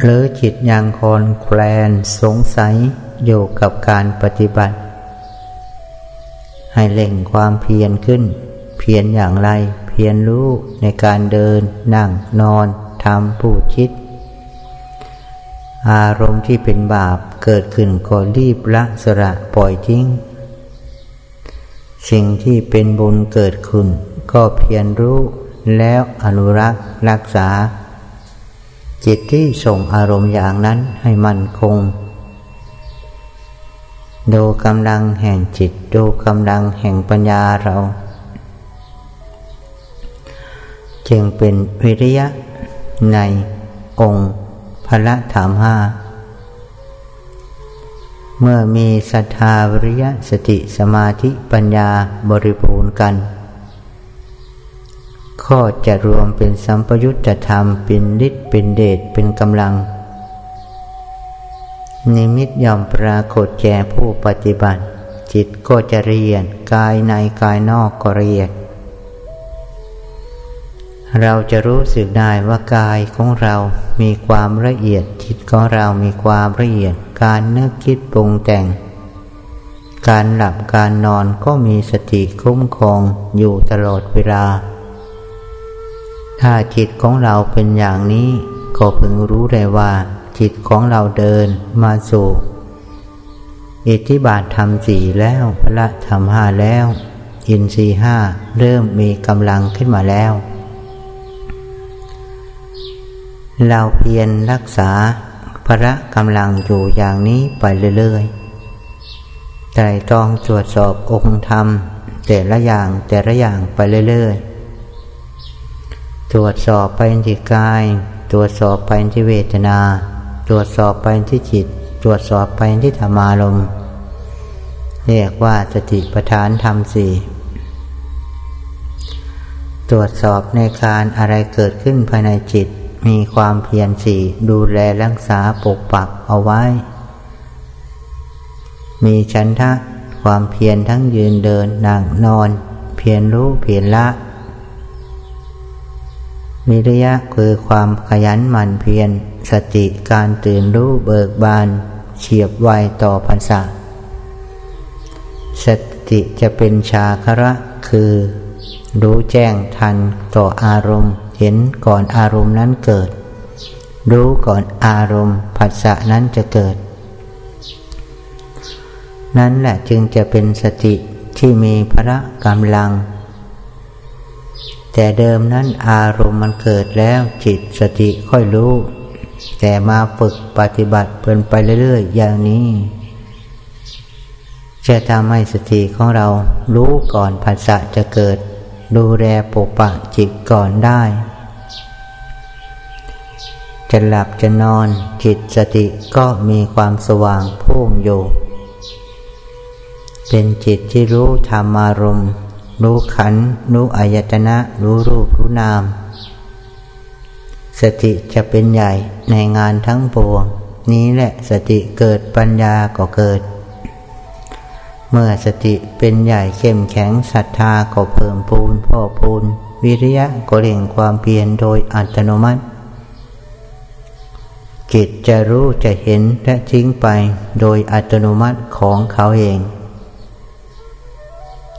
หรือจิตยังคอนแคลนสงสัยอยู่กับการปฏิบัติ ให้เล่งความเพียรขึ้น เพียรอย่างไร เพียรรู้ในการเดิน นั่งนอนทำพูดคิด อารมณ์ที่เป็นบาปเกิดขึ้นก็รีบละสระปล่อยทิ้ง สิ่งที่เป็นบุญเกิดขึ้นก็เพียรรู้ แล้วอนุรักษ์รักษา จิตที่ส่งอารมณ์อย่างนั้นให้มั่นคง ดูกำลังแห่งจิตดูกำลังแห่งปัญญาเรา จึงเป็นวิริยะในองค์พระธรรมห้าเมื่อมีศรัทธาวิริยะสติสมาธิปัญญาบริบูรณ์กัน ก็จะรวมเป็นสัมปยุตธรรมเป็นฤทธิ์เป็นเดชเป็นกำลัง นิมิตย่อมปรากฏแก่ผู้ปฏิบัติ จิตก็จะเรียนกายในกายนอกก็เรียนเราจะรู้สึกได้ว่ากายของเรามีความละเอียด จิตของเรามีความละเอียด การนึกคิดปรุงแต่ง การหลับการนอนก็มีสติคุ้มครองอยู่ตลอดเวลา ถ้าจิตของเราเป็นอย่างนี้ ก็พึงรู้ได้ว่า จิตของเราเดินมาสู่อิทธิบาทธรรมสี่แล้วพระธรรมห้าแล้ว อินทรีห้าเริ่มมีกำลังขึ้นมาแล้ว เราเพียรรักษาพระกำลังอยู่อย่างนี้ไปเรื่อยๆใจต้องตรวจสอบองค์ธรรม แต่ละอย่างแต่ละอย่างไปเรื่อยๆ ตรวจสอบไปที่กาย ตรวจสอบไปที่เวทนา ตรวจสอบไปที่จิต ตรวจสอบไปที่ธรรมารมเรียกว่าสติปัฏฐานธรรมสี่ตรวจสอบในการอะไรเกิดขึ้นภายในจิต มีความเพียรสี่ดูแลรักษาปกปักเอาไว้ มีชันทะความเพียรทั้งยืนเดินนั่งนอน เพียรรู้เพียรละ มีระยะคือความขยันหมั่นเพียร สติการตื่นรู้เบิกบาน เฉียบไวต่อภาษาสติจะเป็นชาคระคือ รู้แจ้งทันต่ออารมณ์ เห็นก่อนอารมณ์นั้นเกิด รู้ก่อนอารมณ์ผัสสะนั้นจะเกิด นั่นแหละจึงจะเป็นสติที่มีพระกำลัง แต่เดิมนั้นอารมณ์มันเกิดแล้วจิตสติค่อยรู้ แต่มาฝึกปฏิบัติเป็นไปเรื่อยๆ อย่างนี้จะทำให้สติของเรารู้ก่อนผัสสะจะเกิด ดูแลปกปักจิตก่อนได้ จะหลับจะนอนจิตสติก็มีความสว่างพุ่งอยู่ เป็นจิตที่รู้ธรรมารมณ์ รู้ขัน รู้อายตนะ รู้รูป รู้นาม สติจะเป็นใหญ่ในงานทั้งปวง นี้แหละสติเกิดปัญญาก็เกิด เมื่อสติเป็นใหญ่เข้มแข็งศรัทธาก็เพิ่มพูนพ่อพูน วิริยะก็เร่งความเพียรโดยอัตโนมัติจิตจะรู้จะเห็นและทิ้งไปโดยอัตโนมัติของเขาเอง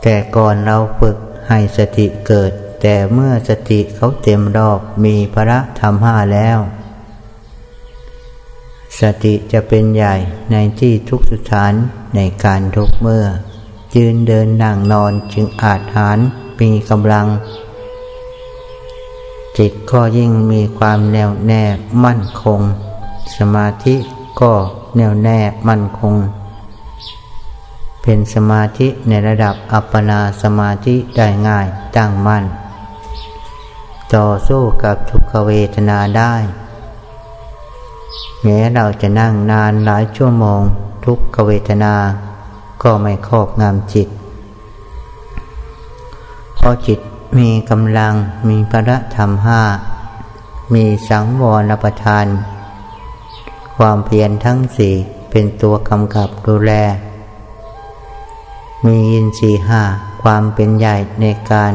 แต่ก่อนเราฝึกให้สติเกิด แต่เมื่อสติเขาเต็มรอบมีพระธรรมห้าแล้ว สติจะเป็นใหญ่ในที่ทุกสถานในการทุกเมื่อ ยืนเดินนั่งนอนจึงอาจหารมีกำลัง จิตก็ยิ่งมีความแน่วแน่มั่นคง สมาธิก็แน่วแน่มั่นคง เป็นสมาธิในระดับอัปปนาสมาธิได้ง่ายตั้งมั่น ต่อสู้กับทุกขเวทนาได้ แม้เราจะนั่งนานหลายชั่วโมง ทุกขเวทนา ก็ไม่ครอบงำจิตเพราะจิตมีกำลังมีพระธรรมห้า มีสังวรประทาน ความเพียรทั้งสี่เป็นตัวกำกับดูแล มียินสีห้าความเป็นใหญ่ในการ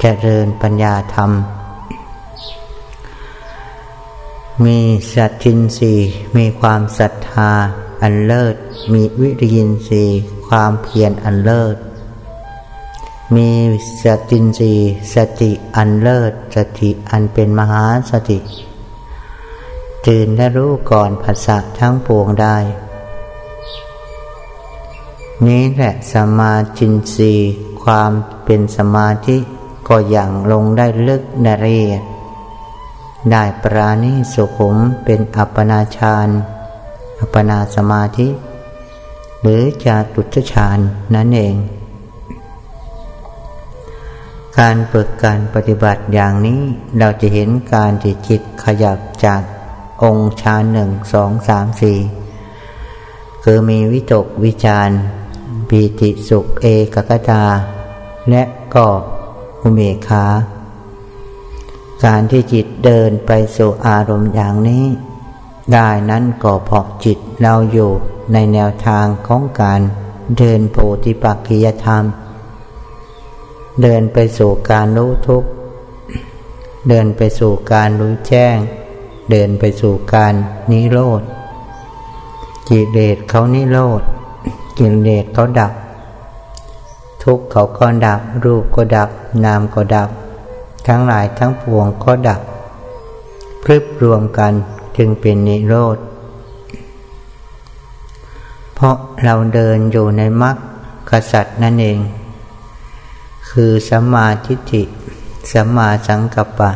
เจริญปัญญาธรรม มีสัจจินสีมีความศรัทธาอันเลิศ มีวิริยินทรีความเพียรอันเลิศ มีสตินทรีสติอันเลิศ สติอันเป็นมหาสติตื่นและรู้ก่อนภาษาทั้งปวงได้ นี้แหละสมาจินรีความเป็นสมาธิก็อย่างลงได้ลึกนเรียได้ปราณีสุขุมเป็นอัปปนาชานอัปปนาสมาธิ หรือจาตุชฌานนั่นเอง การฝึกการปฏิบัติอย่างนี้เราจะเห็นการที่จิตขยับจากองค์ฌานหนึ่งสองสามสี่คือมีวิตกวิจาร ปีติสุขเอกกตา และก็อุเมขา การที่จิตเดินไปสู่อารมณ์อย่างนี้ ได้นั้นก็เพราะจิตเราอยู่ในแนวทางของการเดินโพธิปักกิยธรรม เดินไปสู่การรู้ทุกข์ เดินไปสู่การรู้แจ้ง เดินไปสู่การนิโรธกิเลสเขานิโรธ กิเลสเขาดับ ทุกเขาก็ดับ รูปก็ดับ นามก็ดับ ทั้งหลายทั้งปวงก็ดับพรึบรวมกันจึงเป็นนิโรธ เพราะเราเดินอยู่ในมรรคกษัตริย์นั่นเอง คือสัมมาทิฏฐิสัมมาสังกัปปะ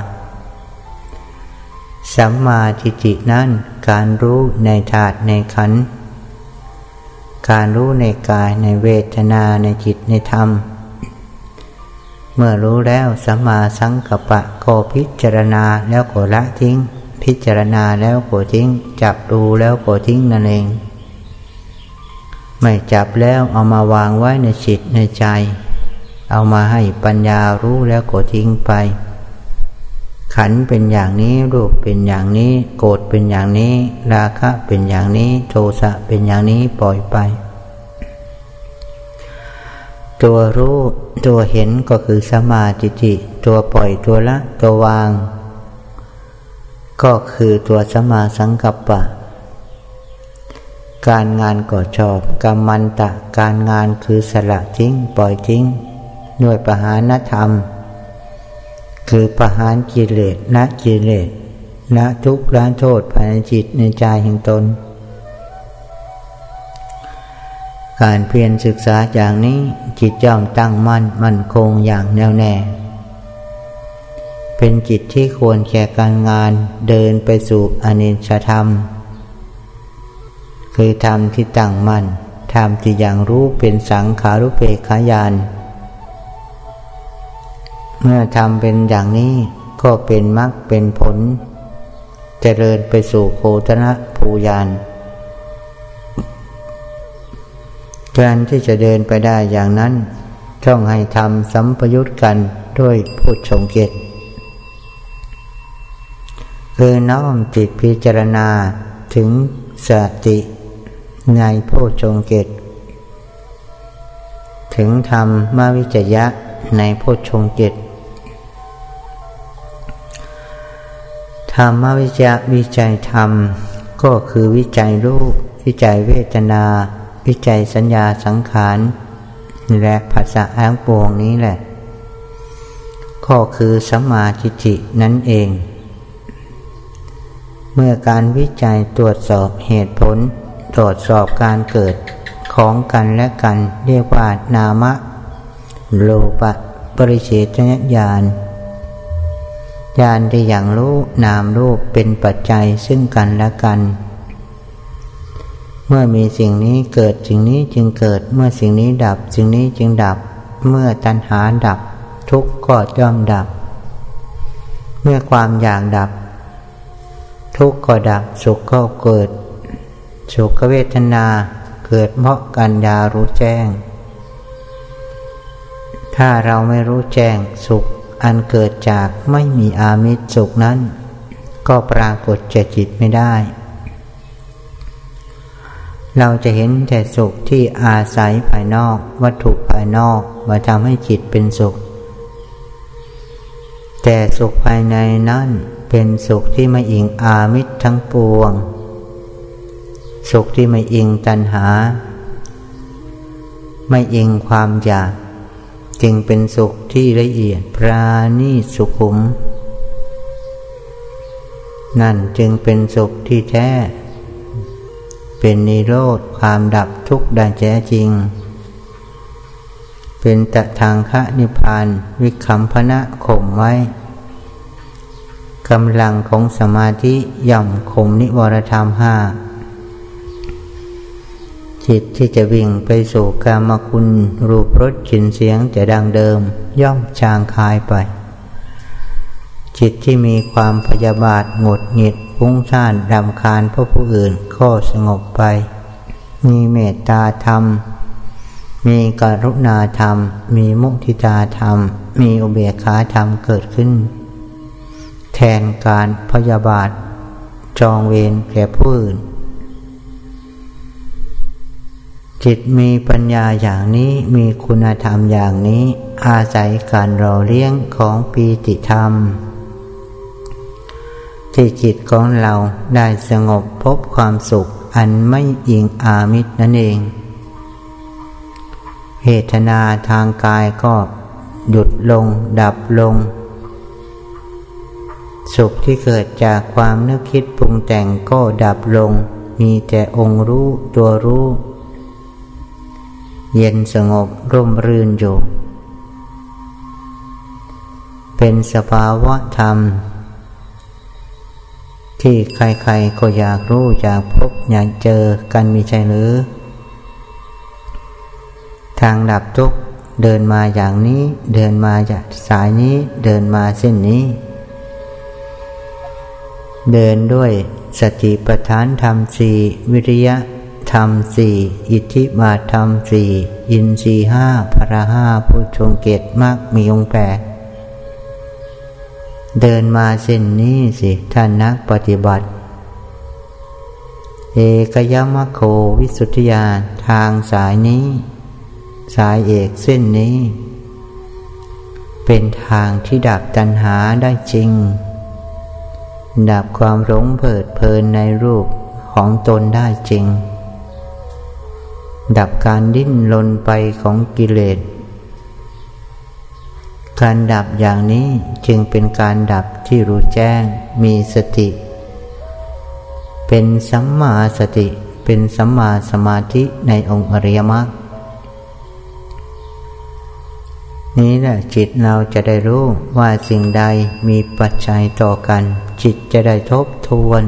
สัมมาทิฏฐินั้นการรู้ในธาตุในขันธ์ การรู้ในกายในเวทนาในจิตในธรรม เมื่อรู้แล้วสัมมาสังกัปปะก็พิจารณาแล้วก็ละทิ้ง พิจารณาแล้วก็ทิ้ง จับดูแล้วก็ทิ้งนั่นเอง ไม่จับแล้วเอามาวางไว้ในจิตในใจ เอามาให้ปัญญารู้แล้วก็ทิ้งไป ขันเป็นอย่างนี้รูปเป็นอย่างนี้ โกรธเป็นอย่างนี้ ราคะเป็นอย่างนี้โทสะเป็นอย่างนี้ปล่อยไป ตัวรู้ตัวเห็นก็คือสมาธิิตัวปล่อยตัวละตัววาง ก็คือตัวสมาสังกัปปะ การงานก็ชอบกรรมันตะ การงานคือสละทิ้ง ปล่อยทิ้ง ด้วยปหานธรรม คือประหานกิเลสละกิเลสละทุกข์ละโทษภายในจิตในใจแห่งตน การเพียรศึกษาอย่างนี้จิตย่อมตั้งมั่นมั่นคงอย่างแน่วแน่ เป็นจิตที่ควรแก่การงานเดินไปสู่อนิจจธรรม คือธรรมที่ตั้งมั่นธรรมที่อย่างรู้เป็นสังขารุเปกขายาน เมื่อทำเป็นอย่างนี้ก็เป็นมรรคเป็นผลจเจริญไปสู่โคตนะภูยานการที่จะเดินไปได้อย่างนั้น ต้องให้ทำสัมปยุตกันด้วยพุทธชงเกตคือน้อมจิตพิจารณาถึงสติในโพชงเกตถึงธรรมมาวิจยะในโพชงเกต ธรรมวิจยวิจัยธรรม ก็คือวิจัยรูป วิจัยเวทนา วิจัยสัญญาสังขารและภาษาอ้างปวงนี้แหละ ก็คือสัมมาทิฏฐินั่นเอง เมื่อการวิจัยตรวจสอบเหตุผล ตรวจสอบการเกิดของกันและกันเรียกว่านามะ โลปะปริเฉทญาณ ญาณที่อย่างรู้นามรูปเป็นปัจจัยซึ่งกันและกัน เมื่อมีสิ่งนี้เกิดสิ่งนี้จึงเกิด เมื่อสิ่งนี้ดับสิ่งนี้จึงดับ เมื่อตัณหาดับ ทุกข์ก็ย่อมดับ เมื่อความอยากดับ ทุกข์ก็ดับสุขก็เกิด สุขเวทนาเกิดเพราะกัญญารู้แจ้ง ถ้าเราไม่รู้แจ้งสุข อันเกิดจากไม่มีอามิตรสุขนั้น ก็ปรากฏแก่จิตไม่ได้ เราจะเห็นแต่สุขที่อาศัยภายนอก วัตถุภายนอกมาทำให้จิตเป็นสุข แต่สุขภายในนั้นเป็นสุขที่ไม่อิงอามิตรทั้งปวง สุขที่ไม่อิงตัณหา ไม่อิงความอยาก จึงเป็นสุขที่ละเอียดปราณีสุขุม นั่นจึงเป็นสุขที่แท้ เป็นนิโรธความดับทุกข์ได้แท้จริง เป็นตะทางคะนิพพานวิคัมพนะข่มไว้กำลังของสมาธิย่อมข่มนิวรธรรมห้า จิตที่จะวิ่งไปสู่กามคุณ รูปรสกลิ่นเสียงแต่ดังเดิม ย่อมจางคายไป จิตที่มีความพยาบาทหงดหงิดพุ่งซ่านรำคาญพระผู้อื่นก็สงบไป มีเมตตาธรรม มีกรุณาธรรม มีมุทิตาธรรม มีอุเบกขาธรรมเกิดขึ้น แทนการพยาบาท จองเวรแก่ผู้อื่น จิตมีปัญญาอย่างนี้มีคุณธรรมอย่างนี้ อาศัยการรอเลี้ยงของปีติธรรม ที่จิตของเราได้สงบพบความสุขอันไม่อิงอามิตรนั่นเองเหตนาทางกายก็หยุดลงดับลง สุขที่เกิดจากความนึกคิดปรุงแต่งก็ดับลง มีแต่องค์รู้ตัวรู้ เย็นสงบร่มรื่นอยู่ เป็นสภาวะธรรม ที่ใครๆก็อยากรู้อยากพบอยากเจอกันมีใจหรือ ทางดับทุกเดินมาอย่างนี้เดินมาจากสายนี้เดินมาเส้นนี้ เดินด้วยสติปัฏฐานธรรมสี่วิริยะ ธรรมสี่อิทธิบาทธรรมสี่อินทรีห้าพระห้าผู้ชงเกตมากมีองแปดเดินมาเส้นนี้สิท่านนักปฏิบัติ เอกยมโควิสุทธิยานทางสายนี้ สายเอกเส้นนี้ เป็นทางที่ดับตัณหาได้จริง ดับความหลงเผิดเพลินในรูปของตนได้จริง ดับการดิ้นรนไปของกิเลส การดับอย่างนี้จึงเป็นการดับที่รู้แจ้งมีสติ เป็นสัมมาสติ เป็นสัมมาสมาธิในองค์อริยมรรคนี้แหละจิตเราจะได้รู้ว่าสิ่งใดมีปัจจัยต่อกัน จิตจะได้ทบทวน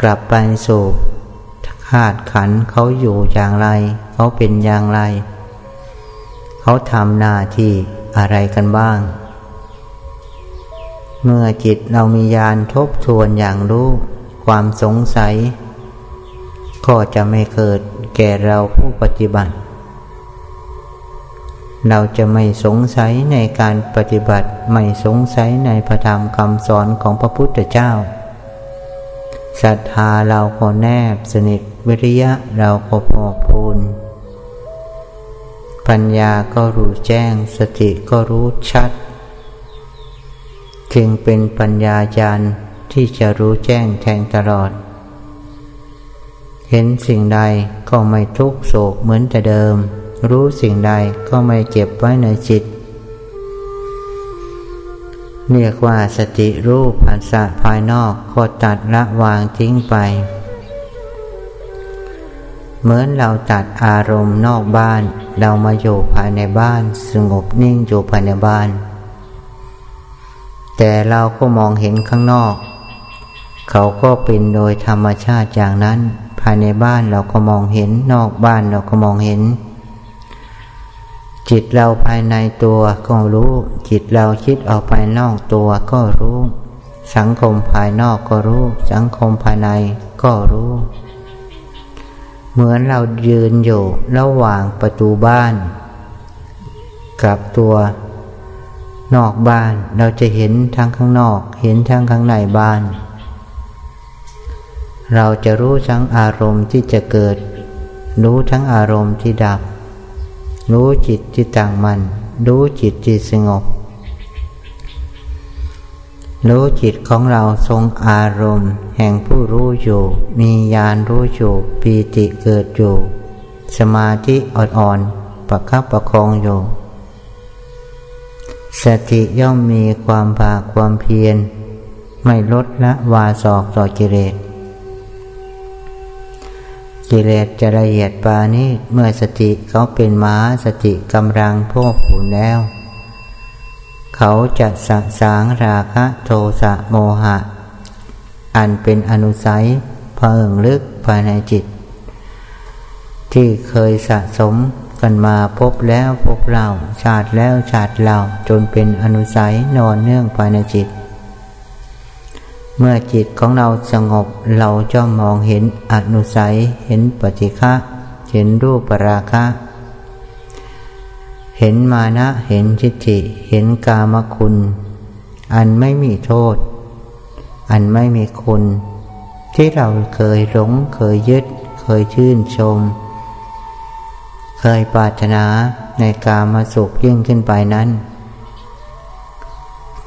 กลับไปสู่ ธาตุขันเขาอยู่อย่างไร เขาเป็นอย่างไร เขาทำหน้าที่อะไรกันบ้าง เมื่อจิตเรามียานทบทวนอย่างรู้ ความสงสัย ก็จะไม่เกิดแก่เราผู้ปฏิบัติ เราจะไม่สงสัยในการปฏิบัติ ไม่สงสัยในพระธรรมคำสอนของพระพุทธเจ้า ศรัทธาเราก็แนบสนิทวิริยะเราก็พอพูนปัญญาก็รู้แจ้งสติก็รู้ชัด จึงเป็นปัญญาญาณที่จะรู้แจ้งแทงตลอด เห็นสิ่งใดก็ไม่ทุกโศกเหมือนแต่เดิม รู้สิ่งใดก็ไม่เก็บไว้ในจิต เรียกว่าสติรูปอัศะภายนอกก็ตัดละวางทิ้งไป เหมือนเราตัดอารมณ์นอกบ้าน เรามาอยู่ภายในบ้าน สงบนิ่งอยู่ภายในบ้าน แต่เราก็มองเห็นข้างนอก เขาก็เป็นโดยธรรมชาติอย่างนั้น ภายในบ้านเราก็มองเห็นนอกบ้านเราก็มองเห็น จิตเราภายในตัวก็รู้ จิตเราคิดออกไปนอกตัวก็รู้ สังคมภายนอกก็รู้ สังคมภายในก็รู้ เหมือนเรายืนอยู่ระหว่างประตูบ้าน กับตัวนอกบ้านเราจะเห็นทั้งข้างนอก เห็นทั้งข้างในบ้าน เราจะรู้ทั้งอารมณ์ที่จะเกิด รู้ทั้งอารมณ์ที่ดับ รู้จิตที่ต่างมันรู้จิตที่สงบ รู้จิตของเราทรงอารมณ์ แห่งผู้รู้อยู่ มีญาณรู้อยู่ปีติเกิดอยู่ สมาธิอ่อนๆประคับประคองอยู่ สติย่อมมีความภาคความเพียร ไม่ลดละวาสอกต่อกิเลส กิเลสจะละเอียดปานี้เมื่อสติเขาเป็นม้าสติกำลังพวกผูนแล้ว เขาจะสะสางราคะโทสะโมหะ อันเป็นอนุสัยเพิ่งลึกภายในจิต ที่เคยสะสมกันมาพบแล้วพบเล่าชาติแล้วชาติเล่าจนเป็นอนุสัยนอนเนื่องภายในจิต เมื่อจิตของเราสงบเราจะมองเห็นอนุสัย เห็นปฏิฆะเห็นรูปปราคะ เห็นมานะ เห็นจิตติเห็นกามคุณ อันไม่มีโทษ อันไม่มีคุณ ที่เราเคยหลง เคยยึด เคยชื่นชม เคยปรารถนาในกามสุขยิ่งขึ้นไปนั้น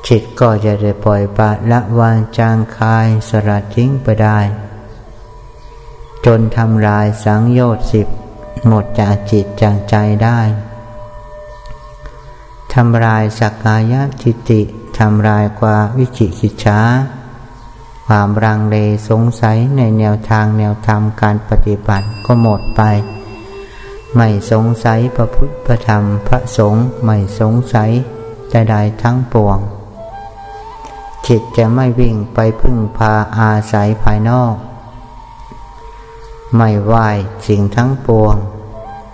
จิตก็จะได้ปล่อยปะละวางจางคายสลัดทิ้งไปได้ จนทำลายสังโยชน์สิบหมดจากจิตจากใจได้ทำลายสักกายทิฏฐิทำลายกว่าวิจิกิจฉาความรังเลสงสัยในแนวทางแนวธรรมการปฏิบัติก็หมดไป ไม่สงสัยพระพุทธพระธรรมพระสงฆ์ไม่สงสัยใดๆทั้งปวง จิตจะไม่วิ่งไปพึ่งพาอาศัยภายนอก ไม่ไหวสิ่งทั้งปวง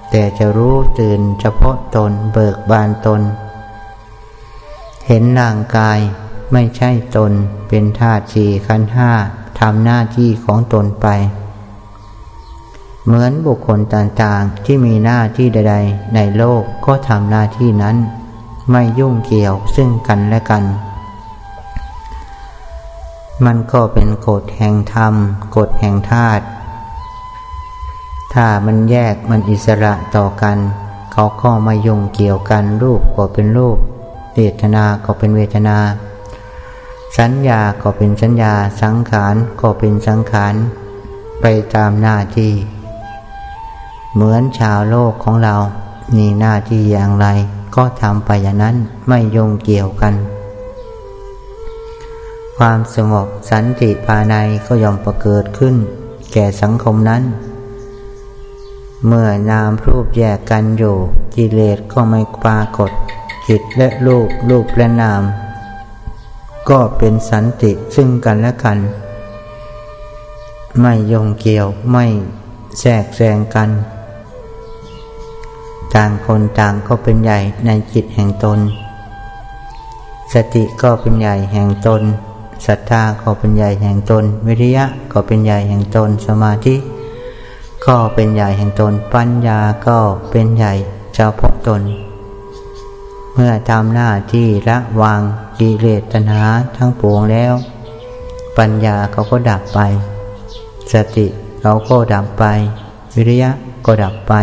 แต่จะรู้ตื่นเฉพาะตนเบิกบานตน เห็นร่างกายไม่ใช่ตนเป็นธาตุสี่ขันห้าทำหน้าที่ของตนไป เหมือนบุคคลต่างๆที่มีหน้าที่ใด ๆ ในโลกก็ทำหน้าที่นั้น ไม่ยุ่งเกี่ยวซึ่งกันและกัน มันก็เป็นกฎแห่งธรรมกฎแห่งธาตุถ้ามันแยกมันอิสระต่อกัน เขาก็ม่ยุ่งเกี่ยวกันรูปก็เป็นรูปเวทนาก็เป็นเวทนา สัญญาก็เป็นสัญญาสังขารก็เป็นสังขารไปตามหน้าที่ เหมือนชาวโลกของเรา มีหน้าที่อย่างไร ก็ทำไปอย่างนั้นไม่ยงเกี่ยวกัน ความสงบสันติภายในก็ย่อมประเกิดขึ้น แก่สังคมนั้น เมื่อนามรูปแยกกันอยู่กิเลสก็ไม่ปรากฏ จิตและรูปรูปและนาม ก็เป็นสันติซึ่งกันและกัน ไม่ยงเกี่ยวไม่แทรกแซงกัน ต่างคนต่างก็เป็นใหญ่ในจิตแห่งตน สติก็เป็นใหญ่แห่งตน ศรัทธาก็เป็นใหญ่แห่งตน วิริยะก็เป็นใหญ่แห่งตน สมาธิ ก็เป็นใหญ่แห่งตน ปัญญาก็เป็นใหญ่เฉพาะตน เมื่อทำหน้าที่ละวางกิเลสตัณหาทั้งปวงแล้ว ปัญญาเขาก็ดับไป สติเขาก็ดับไป วิริยะก็ดับไป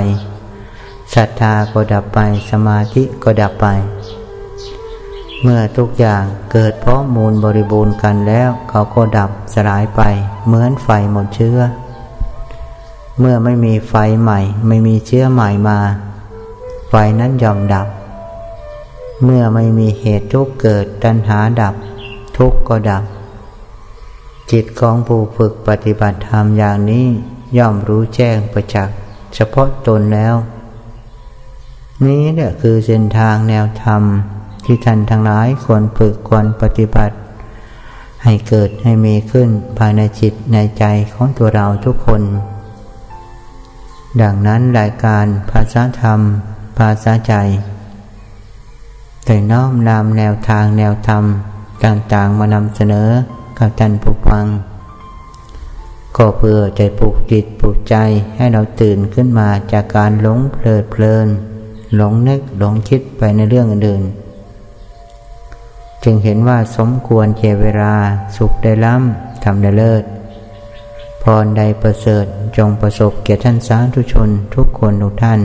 ศรัทธาก็ดับไป สมาธิก็ดับไป เมื่อทุกอย่างเกิดเพราะมูลบริบูรณ์กันแล้ว เขาก็ดับสลายไป เหมือนไฟหมดเชื้อ เมื่อไม่มีไฟใหม่ ไม่มีเชื้อใหม่มา ไฟนั้นยอมดับ เมื่อไม่มีเหตุทุกเกิดตัณหาดับ ทุกก็ดับ จิตของผู้ฝึกปฏิบัติธรรมอย่างนี้ย่อมรู้แจ้งประจักษ์เฉพาะตนแล้ว นี้เนี่ยคือเส้นทางแนวธรรม ที่ท่านทั้งหลายควรฝึกควรปฏิบัติ ให้เกิดให้มีขึ้นภายในจิตในใจของตัวเราทุกคน ดังนั้นรายการภาษาธรรม ภาษาใจได้น้อมนำแนวทางแนวธรรมต่างๆมานำเสนอกับท่านผู้ฟัง ก็เพื่อจะปลุกจิตปลุกใจให้เราตื่นขึ้นมาจากการหลงเพลิดเพลิน หลงนึกหลงคิดไปในเรื่องอื่น จึงเห็นว่าสมควรเจเวลา สุขได้ล้ำทำได้เลิศพรใดประเสริฐจงประสบเกียรติท่านสาธุชนทุกคนทุกท่าน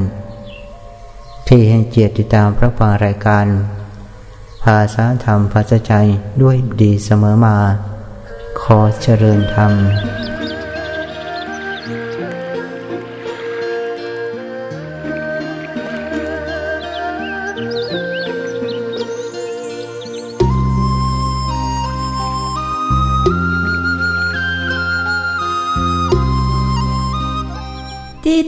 ที่ให้เกียรติตามพระฟังรายการ ภาษาธรรมภาษาใจด้วยดีเสมอมา ขอเจริญธรรม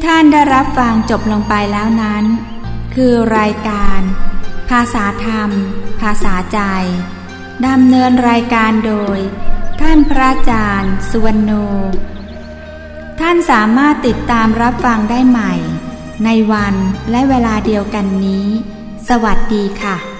ท่านได้รับฟังจบลงไปแล้วนั้น คือรายการ ภาษาธรรม ภาษาใจดำเนินรายการโดย ท่านพระอาจารย์ สุวรรณโนท่านสามารถติดตามรับฟังได้ใหม่ ในวันและเวลาเดียวกันนี้ สวัสดีค่ะ